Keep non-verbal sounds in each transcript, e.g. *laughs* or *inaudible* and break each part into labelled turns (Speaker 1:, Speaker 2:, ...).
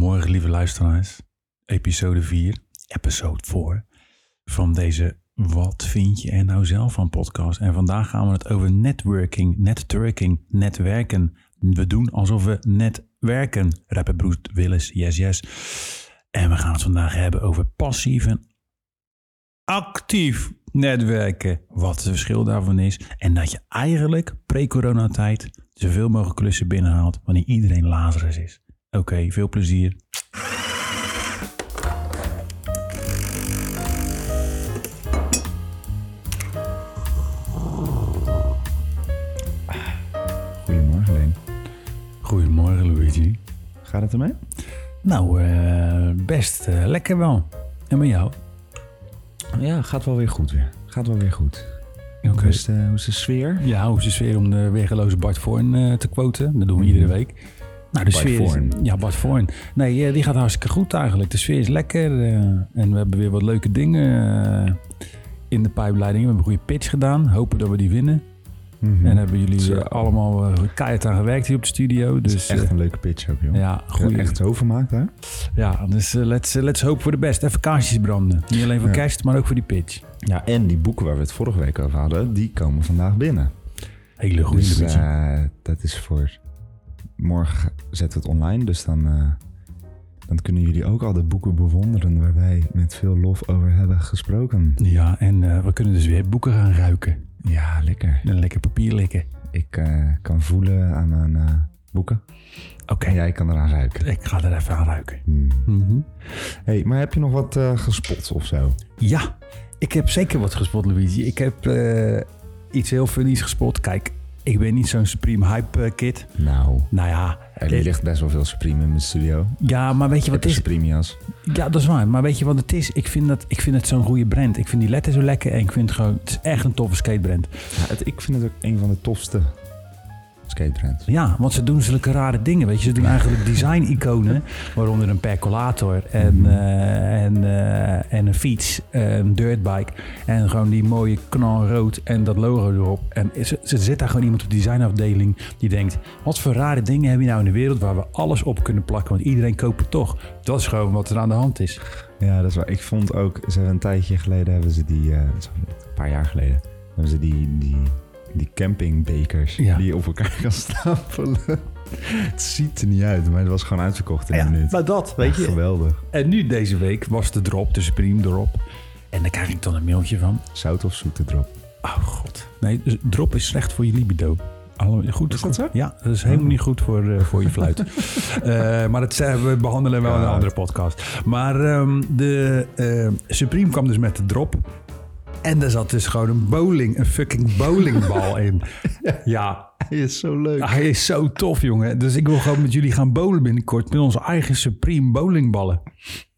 Speaker 1: Goedemorgen, lieve luisteraars. Episode 4, episode 4 van deze Wat vind je er nou zelf van podcast. En vandaag gaan we het over networking, networking, netwerken. We doen alsof we net werken. Rapper Bruce Willis, yes, yes. En we gaan het vandaag hebben over passief en actief netwerken. Wat het verschil daarvan is. En dat je eigenlijk pre-coronatijd zoveel mogelijk klussen binnenhaalt wanneer iedereen Lazarus is. Oké, veel plezier.
Speaker 2: Goedemorgen, Leen.
Speaker 1: Goedemorgen, Luigi.
Speaker 2: Gaat het ermee?
Speaker 1: Nou, eh, best eh, lekker wel. En met jou?
Speaker 2: Ja, gaat wel weer goed weer. Gaat wel weer goed.
Speaker 1: Oké.
Speaker 2: Hoe, is de, hoe is de sfeer?
Speaker 1: Ja, hoe is de sfeer om de weergeloze Bart Voorn eh, te quoten? Dat doen we iedere week. Nou, de
Speaker 2: Bart
Speaker 1: sfeer is- ja, Bart Voorn. Nee, eh, die gaat hartstikke goed eigenlijk. De sfeer is lekker. eh, en we hebben weer wat leuke dingen eh, in de pijpleiding. We hebben een goede pitch gedaan. Hopen dat we die winnen.
Speaker 2: Mhm.
Speaker 1: En hebben jullie
Speaker 2: Zo.
Speaker 1: allemaal keihard aan gewerkt hier op de studio. Dus
Speaker 2: Echt een leuke pitch ook, joh.
Speaker 1: ja,
Speaker 2: goeie. Echt zo vermaakt, hè?
Speaker 1: Ja, dus let's, let's hope voor de best. Even kaarsjes branden. Niet alleen voor
Speaker 2: Ja.
Speaker 1: kerst, maar ook voor die pitch.
Speaker 2: Ja, en die boeken waar we het vorige week over hadden, die komen vandaag binnen.
Speaker 1: Hele goede
Speaker 2: dus dat is voor... Morgen zetten we het online, dus dan, eh, dan kunnen jullie ook al de boeken bewonderen waar wij met veel lof over hebben gesproken.
Speaker 1: Ja, en eh, we kunnen dus weer boeken gaan ruiken.
Speaker 2: Ja, lekker.
Speaker 1: En lekker papier likken.
Speaker 2: Ik eh, kan voelen aan mijn boeken
Speaker 1: Oké,
Speaker 2: en jij kan eraan ruiken.
Speaker 1: ik ga er even aan ruiken.
Speaker 2: Hmm.
Speaker 1: Mhm.
Speaker 2: hey, maar heb je nog wat gespot of zo?
Speaker 1: Ja, ik heb zeker wat gespot, Luigi. Ik heb iets heel funnies gespot. Kijk, ik ben niet zo'n Supreme Hype eh, kid.
Speaker 2: Nou,
Speaker 1: Nou ja,
Speaker 2: er
Speaker 1: eh,
Speaker 2: ligt best wel veel Supreme in mijn studio.
Speaker 1: ja, maar weet je wat het
Speaker 2: is
Speaker 1: is?
Speaker 2: Supreme jas?
Speaker 1: Ja, dat is waar. Maar weet je wat het is? Ik vind, dat, ik vind het zo'n goede brand. Ik vind die letter zo lekker en ik vind het gewoon... Het is echt een toffe skatebrand.
Speaker 2: Ja, het, ik vind het ook een van de tofste skatebrands.
Speaker 1: Ja, want ze doen zulke rare dingen. Weet je, ze doen eigenlijk design-iconen, waaronder een percolator en, eh, en, eh, en een fiets, eh, een dirtbike. En gewoon die mooie knalrood en dat logo erop. En ze, ze zit daar gewoon iemand op de designafdeling die denkt: wat voor rare dingen hebben we nou in de wereld waar we alles op kunnen plakken? Want iedereen koopt het toch. Dat is gewoon wat er aan de hand is.
Speaker 2: Ja, dat is waar. Ik vond ook, ze hebben een tijdje geleden hebben ze die, een paar jaar geleden, hebben ze die, die, die campingbekers
Speaker 1: Ja.
Speaker 2: die je op elkaar kan stapelen. *laughs* het ziet er niet uit, maar het was gewoon uitverkocht in een minuut.
Speaker 1: maar dat, weet
Speaker 2: Ja,
Speaker 1: je.
Speaker 2: geweldig.
Speaker 1: En nu deze week was de drop, de Supreme drop. En daar krijg ik dan een mailtje van.
Speaker 2: Zout of zoete drop.
Speaker 1: Oh god. Nee, dus drop is slecht voor je libido. Alle, goed,
Speaker 2: Is dat zo?
Speaker 1: Ja, dat is helemaal niet goed voor, eh, voor je fluit. *laughs* Eh, maar dat zijn we behandelen wel in een
Speaker 2: Ja.
Speaker 1: andere podcast. Maar ehm, de eh, Supreme kwam dus met de drop. En daar zat dus gewoon een bowling, een fucking bowlingbal in. *laughs* Ja,
Speaker 2: Hij is zo leuk.
Speaker 1: hij is zo tof, jongen. Dus ik wil gewoon met jullie gaan bowlen binnenkort met onze eigen Supreme bowlingballen.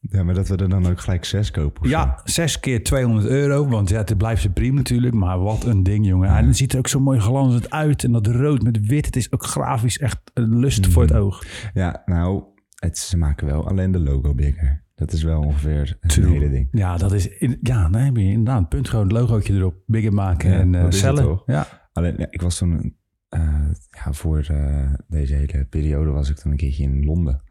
Speaker 2: Ja, maar dat we er dan ook gelijk zes kopen. zo.
Speaker 1: Ja, zes keer 200 euro. Want ja, het blijft supreme natuurlijk. Maar wat een ding, jongen. En het ziet er ook zo mooi glanzend uit. En dat rood met wit. Het is ook grafisch echt een lust voor het oog.
Speaker 2: Ja, nou, het, ze maken wel alleen de logo bigger. Dat is wel ongeveer het
Speaker 1: True.
Speaker 2: hele ding.
Speaker 1: Ja, dat is... in- ja, nee, heb je inderdaad. een Punt gewoon het logootje erop. Bigger maken
Speaker 2: Ja,
Speaker 1: en
Speaker 2: het
Speaker 1: cellen. Ja.
Speaker 2: Alleen, ja, ik was toen, eh, ja, voor eh, deze hele periode was ik toen een keertje in Londen.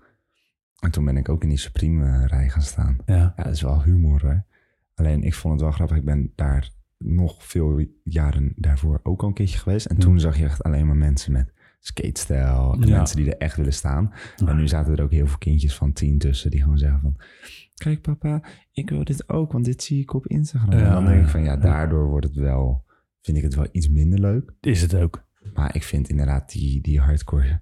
Speaker 2: En toen ben ik ook in die Supreme-rij gaan staan.
Speaker 1: ja.
Speaker 2: Ja, dat is wel humor hoor. Alleen, ik vond het wel grappig. Ik ben daar nog veel jaren daarvoor ook al een keertje geweest. En
Speaker 1: Ja.
Speaker 2: toen zag je echt alleen maar mensen met skatestijl. En
Speaker 1: Ja.
Speaker 2: mensen die er echt willen staan.
Speaker 1: Ja.
Speaker 2: En nu zaten er ook heel veel kindjes van tien tussen die gewoon zeggen van... Kijk papa, ik wil dit ook, want dit zie ik op Instagram.
Speaker 1: Ja,
Speaker 2: en dan denk ik van ja, daardoor wordt het wel... Vind ik het wel iets minder leuk.
Speaker 1: Is het ook.
Speaker 2: Maar ik vind inderdaad die, die hardcore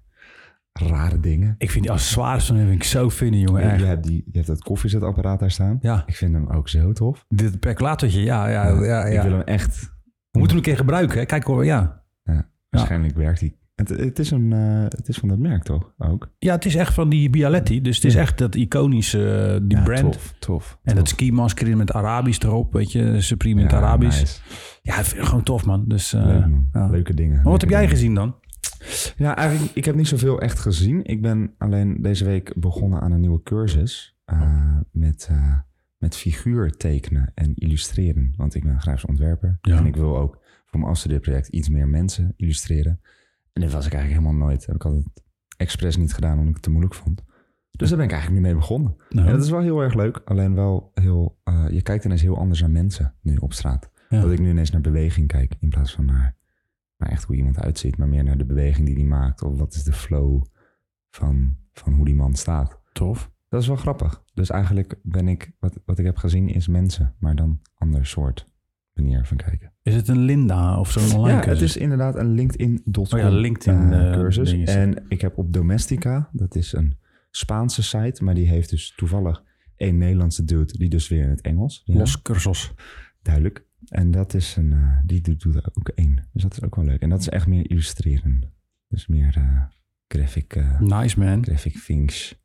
Speaker 2: rare dingen.
Speaker 1: Ik vind die accessoires van hem vind ik zo funny, jongen.
Speaker 2: Je, hebt die, je hebt dat koffiezetapparaat daar staan.
Speaker 1: Ja,
Speaker 2: Ik vind hem ook zo tof.
Speaker 1: dit percolatortje. Ja, ja, ja.
Speaker 2: Ik
Speaker 1: ja.
Speaker 2: wil hem echt...
Speaker 1: We moeten hem een keer gebruiken. Hè? Kijk hoor, ja.
Speaker 2: Waarschijnlijk werkt hij. Het, het, is een, eh, het is van dat merk toch? Ook.
Speaker 1: Ja, het is echt van die Bialetti. Dus het is
Speaker 2: Ja.
Speaker 1: echt dat iconische, eh, die
Speaker 2: Ja,
Speaker 1: brand.
Speaker 2: Tof, tof.
Speaker 1: En dat
Speaker 2: tof.
Speaker 1: skimasker in met Arabisch erop, weet je, Supreme in het Arabisch.
Speaker 2: nice.
Speaker 1: Ja, gewoon tof, man. Dus, eh,
Speaker 2: Leuk man.
Speaker 1: ja.
Speaker 2: Leuke dingen.
Speaker 1: Maar wat
Speaker 2: Leuke
Speaker 1: heb jij
Speaker 2: dingen.
Speaker 1: gezien dan?
Speaker 2: Ja, eigenlijk, ik heb niet zoveel echt gezien. Ik ben alleen deze week begonnen aan een nieuwe cursus met, met figuur tekenen en illustreren. Want ik ben grafisch ontwerper en ik wil ook voor mijn afstudeerproject iets meer mensen illustreren. En dit was ik eigenlijk helemaal nooit. Heb ik altijd expres niet gedaan omdat ik het te moeilijk vond. Dus daar ben ik eigenlijk nu mee begonnen.
Speaker 1: Nou,
Speaker 2: En dat is wel heel erg leuk. Alleen wel heel... eh, je kijkt ineens heel anders naar mensen nu op straat.
Speaker 1: ja.
Speaker 2: Dat ik nu ineens naar beweging kijk. In plaats van naar, naar echt hoe iemand uitziet. Maar meer naar de beweging die hij maakt. Of wat is de flow van, van hoe die man staat.
Speaker 1: tof.
Speaker 2: Dat is wel grappig. Dus eigenlijk ben ik... Wat, wat ik heb gezien is mensen. Maar dan ander soort manier van kijken.
Speaker 1: Is het een Linda of zo'n online
Speaker 2: Ja, het is inderdaad een LinkedIn.com
Speaker 1: Oh ja, LinkedIn,
Speaker 2: eh,
Speaker 1: eh,
Speaker 2: cursus. En ik heb op Domestica, dat is een Spaanse site, maar die heeft dus toevallig één Nederlandse dude, die dus weer in het Engels. Ja,
Speaker 1: Los cursus.
Speaker 2: Duidelijk. En dat is een, eh, die doet, doet er ook één. Dus dat is ook wel leuk. En dat is echt meer illustreren. Dus meer graphic,
Speaker 1: Nice man.
Speaker 2: graphic things.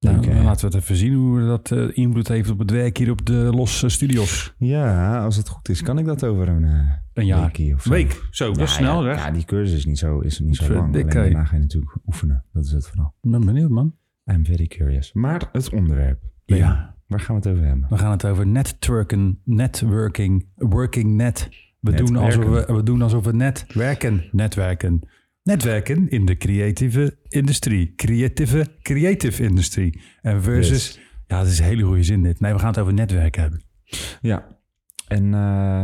Speaker 1: Nou, laten we het even zien hoe dat eh, invloed heeft op het werk hier op de Los Studios.
Speaker 2: Ja, als het goed is, kan ik dat over een, eh
Speaker 1: Een jaar.
Speaker 2: weekie of zo.
Speaker 1: Week. Zo, dat
Speaker 2: Ja,
Speaker 1: snel
Speaker 2: ja. Ja, die cursus is niet zo, is niet zo lang.
Speaker 1: Verdikke.
Speaker 2: daarna ga je natuurlijk oefenen. Dat is het vooral.
Speaker 1: Ik ben benieuwd man.
Speaker 2: I'm very curious. Maar het onderwerp.
Speaker 1: Ja.
Speaker 2: Waar gaan we het over hebben?
Speaker 1: We gaan het over netwerken, networking, working net. We doen, alsof we, we doen alsof we net werken, netwerken. Netwerken in de creatieve industrie. Creatieve, creative industrie. En versus,
Speaker 2: Yes.
Speaker 1: ja, dat is een hele goede zin dit. Nee, we gaan het over netwerken hebben.
Speaker 2: Ja. En eh,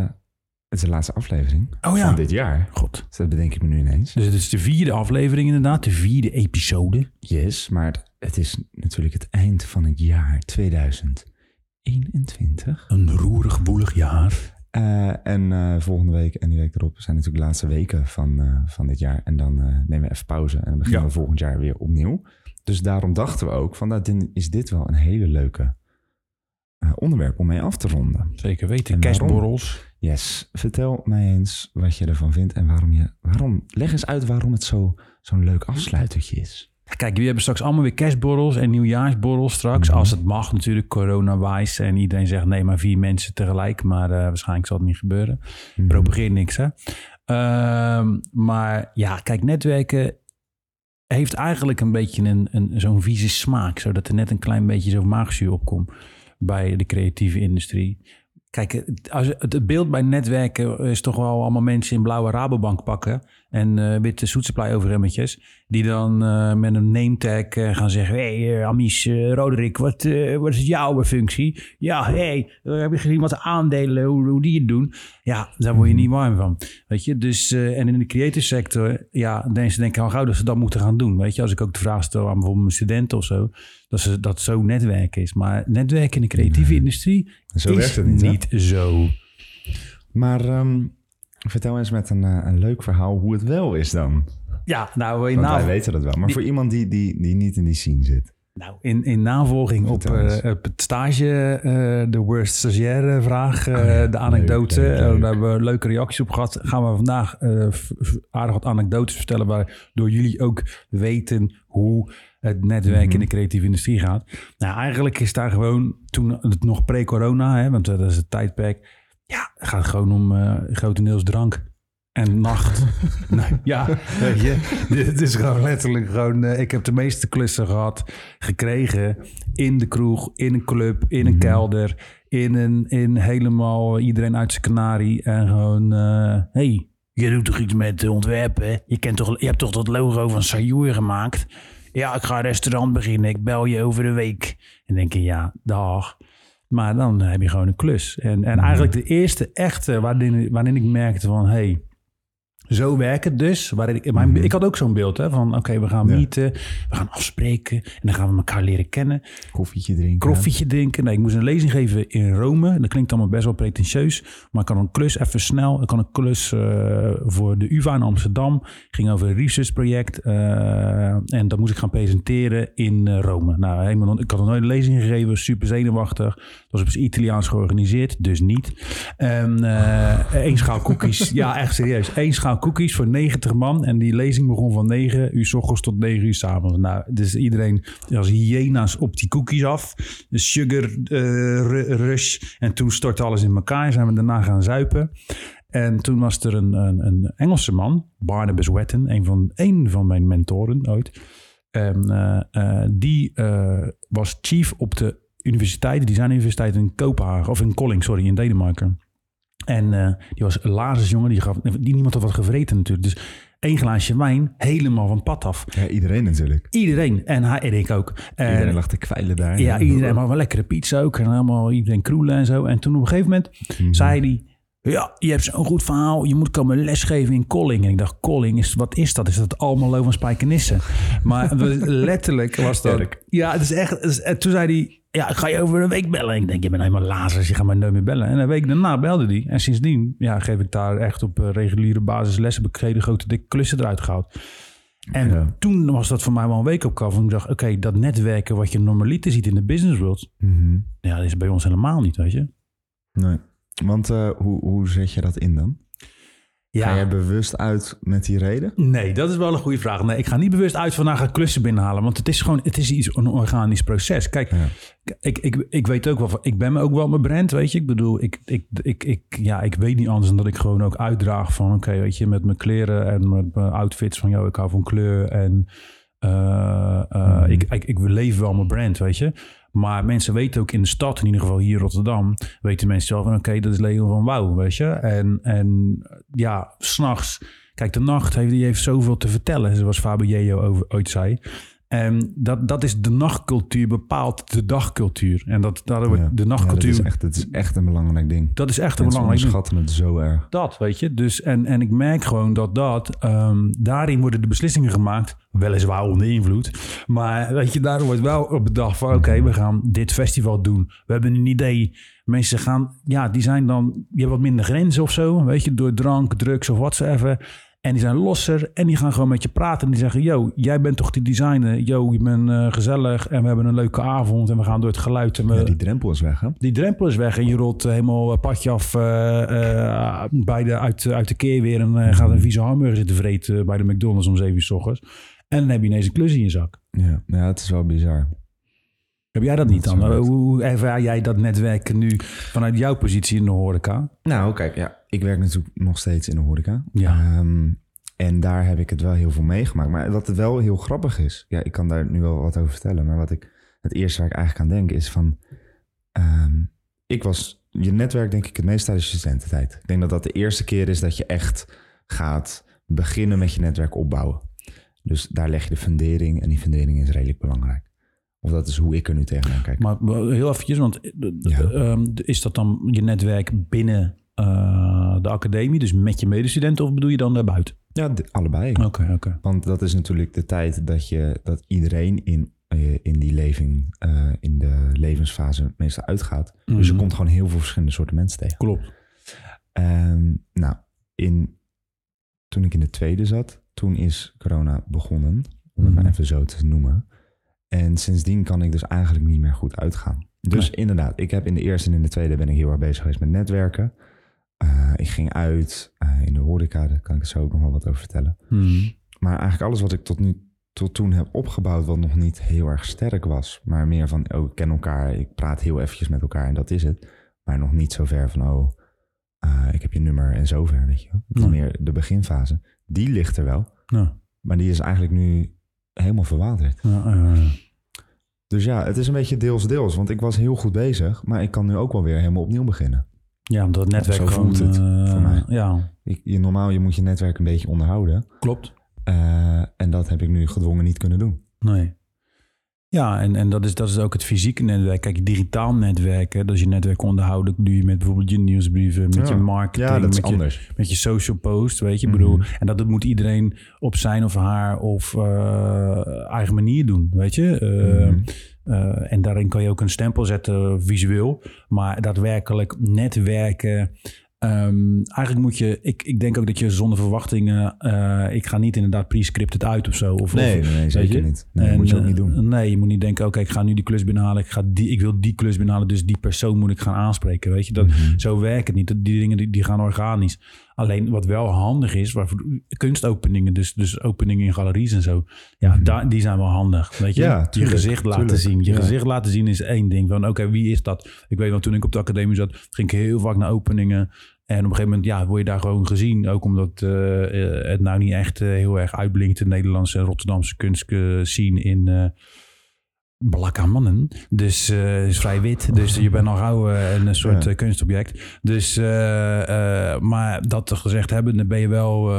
Speaker 2: het is de laatste aflevering
Speaker 1: Oh ja.
Speaker 2: van dit jaar.
Speaker 1: God.
Speaker 2: Dus dat bedenk ik me nu ineens.
Speaker 1: Dus het is de vierde aflevering inderdaad, de vierde episode.
Speaker 2: Yes, maar het, het is natuurlijk het eind van het jaar 2021.
Speaker 1: Een roerig, woelig jaar.
Speaker 2: Eh, en eh, volgende week en die week erop zijn natuurlijk de laatste weken van, eh, van dit jaar. En dan nemen we even pauze en dan beginnen
Speaker 1: Ja.
Speaker 2: we volgend jaar weer opnieuw. Dus daarom dachten we ook van, nou, dit is dit wel een hele leuke onderwerp om mee af te ronden.
Speaker 1: Zeker weten. Kerstborrels.
Speaker 2: Yes, vertel mij eens wat je ervan vindt en waarom je, waarom, leg eens uit waarom het zo, zo'n leuk afsluitertje is.
Speaker 1: Kijk, jullie hebben straks allemaal weer kerstborrels en nieuwjaarsborrels straks.
Speaker 2: Mhm.
Speaker 1: Als het mag natuurlijk, corona-wise. En iedereen zegt nee, maar vier mensen tegelijk. Maar eh, waarschijnlijk zal het niet gebeuren.
Speaker 2: Mhm.
Speaker 1: Propageer niks, hè. Ehm, maar ja, kijk, netwerken heeft eigenlijk een beetje een, een, zo'n vieze smaak. Zodat er net een klein beetje zo'n maagzuur opkomt bij de creatieve industrie. Kijk, als, het beeld bij netwerken is toch wel allemaal mensen in blauwe Rabobank pakken. En eh, witte zoetsupply overhemmetjes. Die dan eh, met een name tag eh, gaan zeggen. Hé, hey, Amies, eh, Roderick, wat, wat is jouw functie? Ja, hé, hey, heb je gezien wat de aandelen, hoe, hoe die het doen? Ja, daar word je niet warm van. Weet je, dus en in de creative sector, ja, mensen denken al gauw dat ze dat moeten gaan doen. Weet je, als ik ook de vraag stel aan bijvoorbeeld mijn studenten of zo, dat ze dat zo netwerken is. Maar netwerken in de creatieve industrie
Speaker 2: Zo
Speaker 1: is
Speaker 2: werkt het niet,
Speaker 1: niet zo.
Speaker 2: Maar ehm, vertel eens met een, eh, een leuk verhaal hoe het wel is dan.
Speaker 1: Ja, nou, je
Speaker 2: Want wij weten dat wel. Maar voor iemand die, die, die niet in die scene zit.
Speaker 1: nou in, in navolging op, eh, op het stage, eh, de worst stagiaire vraag,
Speaker 2: Oh ja,
Speaker 1: de anekdote.
Speaker 2: leuk, leuk, leuk.
Speaker 1: daar hebben we leuke reacties op gehad. Gaan we vandaag aardig wat anekdotes vertellen, waardoor jullie ook weten hoe het netwerk
Speaker 2: Mhm.
Speaker 1: in de creatieve industrie gaat. Nou, eigenlijk is daar gewoon, toen het nog pre-corona, hè, want dat is het tijdperk, ja, het gaat gewoon om eh, grotendeels drank. En nacht. *laughs* nee, ja, weet je. Dit is gewoon letterlijk gewoon... eh, ik heb de meeste klussen gehad, gekregen... in de kroeg, in een club, in een
Speaker 2: Mhm.
Speaker 1: kelder... in een in helemaal iedereen uit zijn kanarie... en gewoon... eh hey, je doet toch iets met ontwerpen? Je, kent toch, je hebt toch dat logo van Sayur gemaakt? Ja, ik ga een restaurant beginnen. Ik bel je over de week. En denk je, ja, dag. Maar dan heb je gewoon een klus. En, en
Speaker 2: Mhm.
Speaker 1: eigenlijk de eerste echte waarin, waarin ik merkte van... hey, zo werkt het dus. Waarin ik, mijn,
Speaker 2: Mhm.
Speaker 1: ik had ook zo'n beeld hè, van... oké, we gaan
Speaker 2: Ja.
Speaker 1: meeten, we gaan afspreken... en dan gaan we elkaar leren kennen.
Speaker 2: Koffietje drinken.
Speaker 1: Koffietje drinken. Nee, ik moest een lezing geven in Rome. Dat klinkt allemaal best wel pretentieus. Maar ik kan een klus even snel. Ik kan een klus eh, voor de UvA in Amsterdam. Ging over een researchproject. eh, en dat moest ik gaan presenteren in eh, Rome. Nou, helemaal, ik had nog nooit een lezing gegeven. Super zenuwachtig. Het was op zijn Italiaans georganiseerd. Dus niet. En eh één schaal cookies. *laughs* ja, echt serieus. Eén schaal cookies voor 90 man. En die lezing begon van 9 uur s ochtends tot 9 uur s avonds. Nou, dus iedereen als hyena's op die cookies af. De sugar eh, ru- rush. En toen stortte alles in elkaar. Zijn we daarna gaan zuipen. En toen was er een, een, een Engelse man, Barnabas Wetton, een van, een van mijn mentoren ooit. Eh, eh, die was chief op de universiteit, de designuniversiteit in Kopenhagen, of in Kolding, sorry, in Denemarken. En eh, die was een lazensjongen, die, gaf, die niemand had wat gevreten natuurlijk. Dus één glaasje wijn, helemaal van pad af.
Speaker 2: Ja, iedereen natuurlijk.
Speaker 1: Iedereen. En hij en ik ook. En-
Speaker 2: Iedereen lag te kwijlen daar.
Speaker 1: ja, iedereen, maar wel lekkere pizza ook. En allemaal iedereen kroelen en zo. En toen op een gegeven moment
Speaker 2: Mhm.
Speaker 1: zei hij... Ja, je hebt zo'n goed verhaal. Je moet komen lesgeven in Colling. En ik dacht, Colling, is, wat is dat? Is dat Almelo van Spijkenisse? Maar *laughs* letterlijk was dat... Ja, het is echt... het is- en toen zei hij... Ja, ik ga je over een week bellen. Ik denk, je bent helemaal lazers. Je gaat mij nooit meer bellen. En een week daarna belde hij. En sindsdien ja, geef ik daar echt op eh, reguliere basis les. Heb ik hele grote dikke klussen eruit gehaald. En
Speaker 2: Ja.
Speaker 1: toen was dat voor mij wel een week op kaf. En ik dacht, oké, dat netwerken wat je normaliter ziet in de business world...
Speaker 2: Mhm.
Speaker 1: Ja, dat is bij ons helemaal niet, weet je.
Speaker 2: Nee. Want eh, hoe, hoe zet je dat in dan?
Speaker 1: Ja.
Speaker 2: Ga jij bewust uit met die reden?
Speaker 1: Nee, dat is wel een goede vraag. Nee, ik ga niet bewust uit van nou ga ik klussen binnenhalen. Want het is gewoon, het is iets, een organisch proces. Kijk,
Speaker 2: Ja.
Speaker 1: ik, ik, ik weet ook wel, van- ik ben ook wel mijn brand, weet je. Ik bedoel, ik, ik, ik, ik, ja, ik weet niet anders dan dat ik gewoon ook uitdraag van, oké, weet je, met mijn kleren en met mijn outfits van, jou, ik hou van kleur en eh, eh,
Speaker 2: Mhm.
Speaker 1: ik, ik, ik leef wel mijn brand, weet je. Maar mensen weten ook in de stad, in ieder geval hier in Rotterdam, weten mensen wel van, oké, dat is Leon van Wouw, weet je. En, en ja, s'nachts, kijk, de nacht heeft, die heeft zoveel te vertellen, zoals Fabio ooit zei. En dat, dat is de nachtcultuur bepaalt de dagcultuur. En dat,
Speaker 2: Ja.
Speaker 1: de
Speaker 2: Ja,
Speaker 1: nachtcultuur,
Speaker 2: dat, is echt, dat is echt een belangrijk ding.
Speaker 1: dat is echt een
Speaker 2: Mensen
Speaker 1: belangrijk ding.
Speaker 2: onderschatten het zo erg.
Speaker 1: Dat, weet je. Dus, en, en ik merk gewoon dat dat... ehm, daarin worden de beslissingen gemaakt. Weliswaar onder invloed. Maar weet je, daar wordt wel op bedacht van... Oké, we gaan dit festival doen. We hebben een idee. Mensen gaan... Ja, die zijn dan... Die hebben wat minder grenzen of zo. Weet je, door drank, drugs of whatsoever. En die zijn losser. En die gaan gewoon met je praten. En die zeggen... Yo, jij bent toch die designer? Yo, je bent eh, gezellig. En we hebben een leuke avond. En we gaan door het geluid. En we,
Speaker 2: Ja, die drempel is weg, hè?
Speaker 1: die drempel is weg en je rolt eh, helemaal padje af eh, bij de, uit, uit de keer weer en gaat een vieze hamburger zitten vreten bij de McDonald's om 7 uur s ochtends. En dan heb je ineens een klus in je zak.
Speaker 2: Ja, ja het is wel bizar.
Speaker 1: Heb jij dat niet
Speaker 2: Dat
Speaker 1: dan? Hoe, ervaar jij dat netwerken nu vanuit jouw positie in de horeca?
Speaker 2: Nou, kijk, ja, ik werk natuurlijk nog steeds in de horeca.
Speaker 1: Ja.
Speaker 2: Ehm, en daar heb ik het wel heel veel meegemaakt. Maar wat het wel heel grappig is, ja, ik kan daar nu wel wat over vertellen. Maar wat ik, het eerste waar ik eigenlijk aan denk is van, ehm, ik was, je netwerk denk ik het meest tijdens je studententijd. Ik denk dat dat de eerste keer is dat je echt gaat beginnen met je netwerk opbouwen. Dus daar leg je de fundering en die fundering is redelijk belangrijk. Of dat is hoe ik er nu tegenaan kijk.
Speaker 1: Maar heel eventjes, want eh,
Speaker 2: Ja.
Speaker 1: ehm, is dat dan je netwerk binnen eh, de academie, dus met je medestudenten, of bedoel je dan daarbuiten?
Speaker 2: Ja, de- allebei.
Speaker 1: Oké, oké.
Speaker 2: Want dat is natuurlijk de tijd dat, je, dat iedereen in, eh, in die leving, eh, in de levensfase meestal uitgaat. Dus je
Speaker 1: Mhm.
Speaker 2: komt gewoon heel veel verschillende soorten mensen tegen.
Speaker 1: Klopt.
Speaker 2: Ehm, nou, in, toen ik in de tweede zat, toen is corona begonnen, om het
Speaker 1: Mhm.
Speaker 2: maar even zo te noemen. En sindsdien kan ik dus eigenlijk niet meer goed uitgaan. Dus
Speaker 1: Nee.
Speaker 2: inderdaad, ik heb in de eerste en in de tweede ben ik heel erg bezig geweest met netwerken. Eh, ik ging uit eh, in de horeca, daar kan ik zo ook nog wel wat over vertellen.
Speaker 1: Mhm.
Speaker 2: Maar eigenlijk alles wat ik tot nu tot toen heb opgebouwd, wat nog niet heel erg sterk was, maar meer van, oh, ik ken elkaar, ik praat heel eventjes met elkaar en dat is het. Maar nog niet zo ver van, oh, eh, ik heb je nummer en zover, weet je wel. Meer de beginfase. Die ligt er wel,
Speaker 1: Ja,
Speaker 2: maar die is eigenlijk nu helemaal verwaterd.
Speaker 1: ja.
Speaker 2: Dus ja, het is een beetje deels deels, want ik was heel goed bezig, maar ik kan nu ook wel weer helemaal opnieuw beginnen.
Speaker 1: Ja, omdat het netwerk
Speaker 2: Zo voelt het
Speaker 1: eh,
Speaker 2: voor mij.
Speaker 1: Ja,
Speaker 2: Ik, je, normaal, je moet je netwerk een beetje onderhouden.
Speaker 1: klopt.
Speaker 2: eh, en dat heb ik nu gedwongen niet kunnen doen.
Speaker 1: Nee. Ja, en, en dat, is, dat is ook het fysieke netwerk. Kijk, digitaal netwerken, dat is je netwerk onderhouden. doe je met bijvoorbeeld je nieuwsbrieven, met
Speaker 2: Ja.
Speaker 1: je marketing,
Speaker 2: Ja, dat is
Speaker 1: met, je,
Speaker 2: anders.
Speaker 1: met je social post, weet je. Ik
Speaker 2: Mhm.
Speaker 1: bedoel, en dat moet iedereen op zijn of haar of eh, eigen manier doen, weet je.
Speaker 2: Mhm.
Speaker 1: Eh, en daarin kan je ook een stempel zetten visueel. Maar daadwerkelijk netwerken. ehm, eigenlijk moet je, ik, ik denk ook dat je zonder verwachtingen, eh, ik ga niet inderdaad pre-scripted uit of zo. Of,
Speaker 2: Nee,
Speaker 1: of-
Speaker 2: nee, zeker
Speaker 1: je?
Speaker 2: niet. Nee, dat moet je ook
Speaker 1: eh,
Speaker 2: niet doen.
Speaker 1: Nee, je moet niet denken, oké, ik ga nu die klus binnenhalen. Ik, ga die, ik wil die klus binnenhalen, dus die persoon moet ik gaan aanspreken. Weet je, dat,
Speaker 2: Mhm.
Speaker 1: zo werkt het niet. Die dingen die, die gaan organisch. Alleen wat wel handig is, waarvoor, kunstopeningen, dus, dus openingen in galeries en zo. Ja,
Speaker 2: Mhm.
Speaker 1: daar, die zijn wel handig. Weet je,
Speaker 2: Ja,
Speaker 1: je gezicht laten
Speaker 2: tuurlijk.
Speaker 1: zien. Je
Speaker 2: Ja.
Speaker 1: gezicht laten zien is één ding. Van oké, wie is dat? Ik weet wel, toen ik op de academie zat, ging ik heel vaak naar openingen. En op een gegeven moment ja, word je daar gewoon gezien. Ook omdat eh, eh, het nou niet echt eh, heel erg uitblinkt. De Nederlandse en Rotterdamse kunst zien in, blak aan mannen. Dus eh is vrij wit. Dus je bent al gauw eh, een soort
Speaker 2: Ja.
Speaker 1: eh, kunstobject. Dus, maar dat gezegd hebben, dan ben je wel,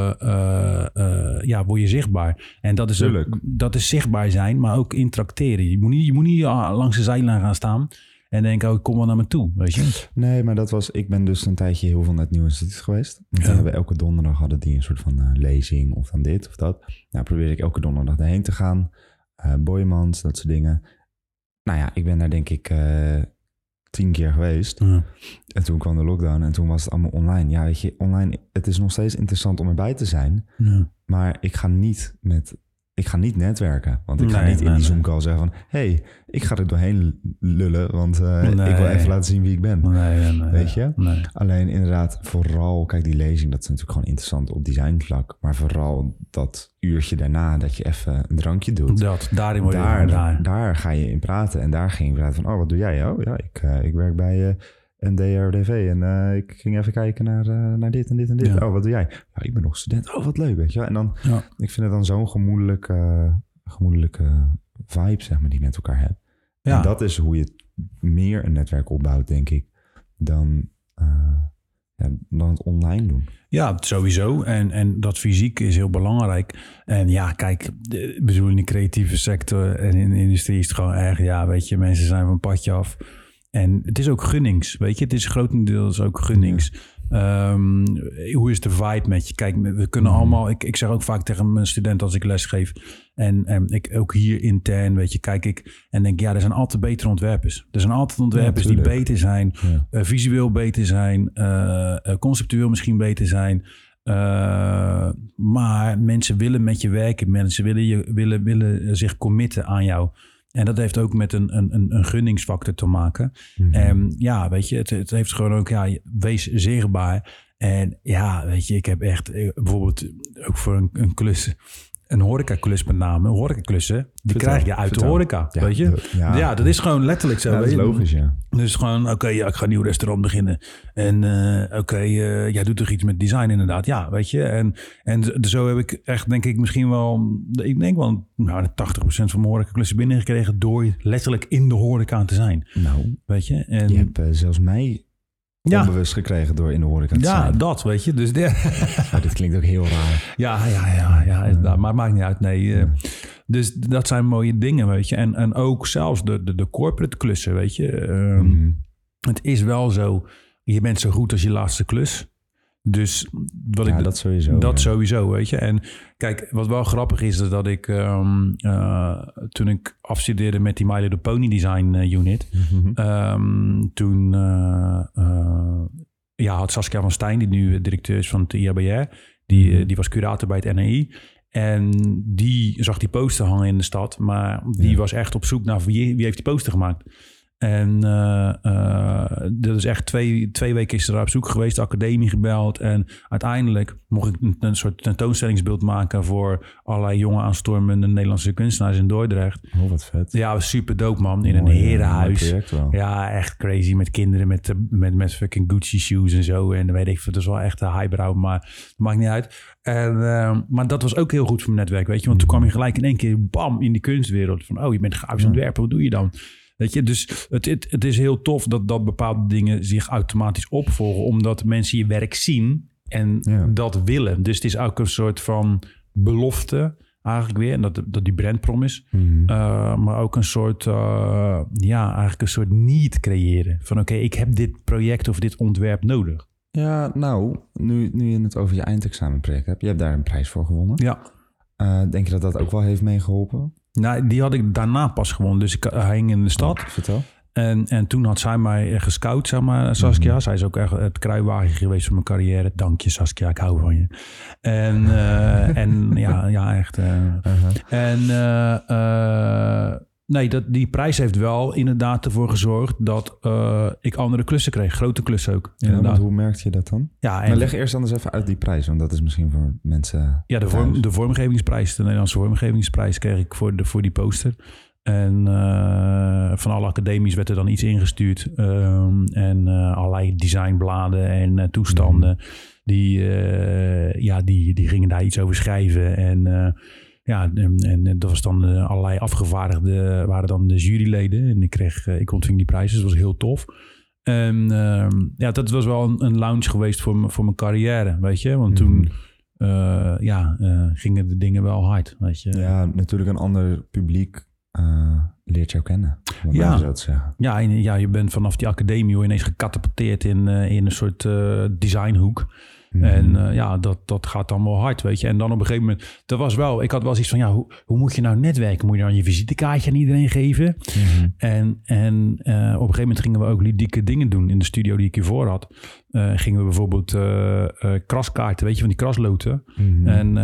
Speaker 1: ja, word je zichtbaar. En dat is, ook, dat is zichtbaar zijn, maar ook interacteren. Je moet niet, je moet niet ah, langs de zijlijn gaan staan en denken, oh, ik kom wel naar me toe, weet je.
Speaker 2: Nee, maar dat was... Ik ben dus een tijdje heel veel naar het Nieuwe Instituut geweest.
Speaker 1: Ja.
Speaker 2: hebben elke donderdag hadden die een soort van lezing of dan dit of dat. Nou, probeerde ik elke donderdag daarheen te gaan. Eh Boymans, dat soort dingen. Nou ja, ik ben daar denk ik eh, tien keer geweest.
Speaker 1: Ja.
Speaker 2: En toen kwam de lockdown en toen was het allemaal online. Ja, weet je, online, het is nog steeds interessant om erbij te zijn.
Speaker 1: Ja.
Speaker 2: Maar ik ga niet met... Ik ga niet netwerken. Want ik ga
Speaker 1: Nee,
Speaker 2: niet in die. Zoom-call zeggen van... hey, ik ga er doorheen lullen, want eh,
Speaker 1: Nee.
Speaker 2: ik wil even laten zien wie ik ben. Weet je? Alleen inderdaad, vooral, kijk die lezing, dat is natuurlijk gewoon interessant op designvlak. Maar vooral dat uurtje daarna dat je even een drankje doet.
Speaker 1: Dat, daarin
Speaker 2: daar,
Speaker 1: daar.
Speaker 2: daar. ga je in praten. En daar ging je praten van, oh, wat doe jij? Oh ja, ik, eh, ik werk bij eh een DRDV en eh, ik ging even kijken naar, eh, naar dit en dit en dit.
Speaker 1: Ja.
Speaker 2: Oh, wat doe jij? Ja, ik ben nog student. Oh, wat leuk, weet je wel. En dan,
Speaker 1: Ja.
Speaker 2: ik vind het dan zo'n gemoedelijke, gemoedelijke vibe, zeg maar, die je met elkaar hebt.
Speaker 1: Ja.
Speaker 2: En dat is hoe je meer een netwerk opbouwt, denk ik, dan, eh, ja, dan het online doen.
Speaker 1: Ja, sowieso. En, en dat fysiek is heel belangrijk. En ja, kijk, de- ik bedoel in de creatieve sector en in de industrie is het gewoon erg. Ja, weet je, mensen zijn van een padje af. En het is ook gunnings, weet je. Het is grotendeels ook gunnings. Ehm, hoe is de vibe met je? Kijk, we kunnen
Speaker 2: Mhm.
Speaker 1: allemaal... Ik, ik zeg ook vaak tegen mijn studenten als ik les geef... En, en ik ook hier intern, weet je, kijk ik en denk, ja, er zijn altijd betere ontwerpers. Er zijn altijd ontwerpers die beter zijn,
Speaker 2: Ja.
Speaker 1: eh, visueel beter zijn, eh, eh, conceptueel misschien beter zijn. Maar mensen willen met je werken, mensen willen, je, willen, willen zich committen aan jou. En dat heeft ook met een, een, een- gunningsfactor te maken.
Speaker 2: Mhm.
Speaker 1: En ja, weet je, het, het heeft gewoon ook, ja, wees zichtbaar. En ja, weet je, ik heb echt eh, bijvoorbeeld ook voor een, een klus, een horeca-klus met name, horeca-klussen, die
Speaker 2: Vertel,
Speaker 1: krijg je uit
Speaker 2: vertel.
Speaker 1: de horeca,
Speaker 2: Ja,
Speaker 1: weet je.
Speaker 2: de- ja.
Speaker 1: Ja, dat is gewoon letterlijk zo.
Speaker 2: Ja, dat is logisch, ja.
Speaker 1: Dus gewoon, oké, ja, ik ga een nieuw restaurant beginnen. En eh, oké, eh, jij doet toch iets met design inderdaad. Ja, weet je. En, en zo heb ik echt, denk ik, misschien wel... Ik denk wel, nou, 80% van mijn horecaklussen binnengekregen... door letterlijk in de horeca te zijn.
Speaker 2: Nou,
Speaker 1: Weet je. En,
Speaker 2: je hebt eh, zelfs mij
Speaker 1: ja,
Speaker 2: onbewust gekregen door in de horeca te
Speaker 1: ja,
Speaker 2: zijn.
Speaker 1: dat, weet je. Dus de, *laughs*
Speaker 2: dit klinkt ook heel raar.
Speaker 1: ja, ja, ja, ja. Maar het maakt niet uit, nee. eh. dus dat zijn mooie dingen, weet je. En, en ook zelfs de, de, de corporate klussen, weet je. Ehm,
Speaker 2: Mhm.
Speaker 1: Het is wel zo, je bent zo goed als je laatste klus. Dus wat
Speaker 2: Ja,
Speaker 1: ik
Speaker 2: dat sowieso.
Speaker 1: dat
Speaker 2: ja.
Speaker 1: sowieso, weet je. En kijk, wat wel grappig is, is dat ik eh, toen ik afstudeerde met die My Little Pony Design eh, Unit,
Speaker 2: Mhm.
Speaker 1: ehm, toen eh, ja, had Saskia van Stijn, die nu directeur is van het IABR, die,
Speaker 2: Mhm.
Speaker 1: die was curator bij het NAI. En die zag die poster hangen in de stad, maar die
Speaker 2: Ja.
Speaker 1: was echt op zoek naar wie, wie heeft die poster gemaakt. En eh, dat is echt twee, twee weken is daar op zoek geweest, de academie gebeld. En uiteindelijk mocht ik een, een soort tentoonstellingsbeeld maken voor allerlei jonge aanstormende Nederlandse kunstenaars in Dordrecht.
Speaker 2: Oh, wat vet.
Speaker 1: Ja, super dope man, in een
Speaker 2: Mooi, eh,
Speaker 1: herenhuis. Ja, echt crazy met kinderen met, met, met fucking Gucci shoes en zo. En dan weet ik dat is wel echt een highbrow, maar het maakt niet uit. En, maar dat was ook heel goed voor mijn netwerk, weet je. Want toen kwam je gelijk in één keer bam in die kunstwereld. Van, oh, je bent grafisch ontwerper, wat doe je dan? Weet je, dus het, het, het is heel tof dat, dat bepaalde dingen zich automatisch opvolgen. Omdat mensen je werk zien en
Speaker 2: Ja.
Speaker 1: dat willen. Dus het is ook een soort van belofte eigenlijk weer. En dat, dat die brandpromise.
Speaker 2: Mhm.
Speaker 1: Uh, maar ook een soort, uh, ja, eigenlijk een soort niet creëren. Van oké, ik heb dit project of dit ontwerp nodig.
Speaker 2: Ja, nou, nu, nu je het over je eindexamenproject hebt, je hebt daar een prijs voor gewonnen.
Speaker 1: Ja.
Speaker 2: Uh, denk je dat dat ook wel heeft meegeholpen?
Speaker 1: Nou, die had ik daarna pas gewonnen. Dus ik uh, hing in de stad.
Speaker 2: Oh, vertel.
Speaker 1: En, en toen had zij mij gescout, zeg maar, Saskia.
Speaker 2: Mhm.
Speaker 1: Zij is ook echt het kruiwagen geweest van mijn carrière. Dank je, Saskia, ik hou van je. En, uh, *laughs* en ja, ja, echt. Uh.
Speaker 2: Uh-huh.
Speaker 1: En nee, dat, die prijs heeft wel inderdaad ervoor gezorgd dat uh, ik andere klussen kreeg. Grote klussen ook.
Speaker 2: Ja, hoe merkte je dat dan?
Speaker 1: Ja,
Speaker 2: en... Maar leg eerst anders even uit die prijs, want dat is misschien voor mensen.
Speaker 1: Ja, de, vorm, de vormgevingsprijs, de Nederlandse vormgevingsprijs kreeg ik voor, de, voor die poster. En uh, van alle academies werd er dan iets ingestuurd. Um, en uh, allerlei designbladen en toestanden. Mm. Die, ja, die, die gingen daar iets over schrijven. En ja, en, en dat was dan eh, allerlei afgevaardigden, waren dan de juryleden. En ik, kreeg, eh, ik ontving die prijzen, dus dat was heel tof. En ehm, ja, dat was wel een, een lounge geweest voor, voor mijn carrière, weet je. Want toen
Speaker 2: Mhm.
Speaker 1: eh, ja, gingen de dingen wel hard, weet je.
Speaker 2: Ja, natuurlijk een ander publiek leert jou kennen.
Speaker 1: Ja.
Speaker 2: ja. zo te zeggen.
Speaker 1: Ja, en, ja, je bent vanaf die academie ineens gecatapulteerd in, in een soort designhoek.
Speaker 2: Mhm.
Speaker 1: En eh, ja, dat, dat gaat dan wel hard, weet je. En dan op een gegeven moment, dat was wel, ik had wel eens iets van, ja, hoe, hoe moet je nou netwerken? Moet je dan je visitekaartje aan iedereen geven?
Speaker 2: Mhm.
Speaker 1: En, en eh, op een gegeven moment gingen we ook ludieke dingen doen in de studio die ik hiervoor had. Eh, gingen we bijvoorbeeld kraskaarten, weet je, van die krasloten.
Speaker 2: Mhm.
Speaker 1: En,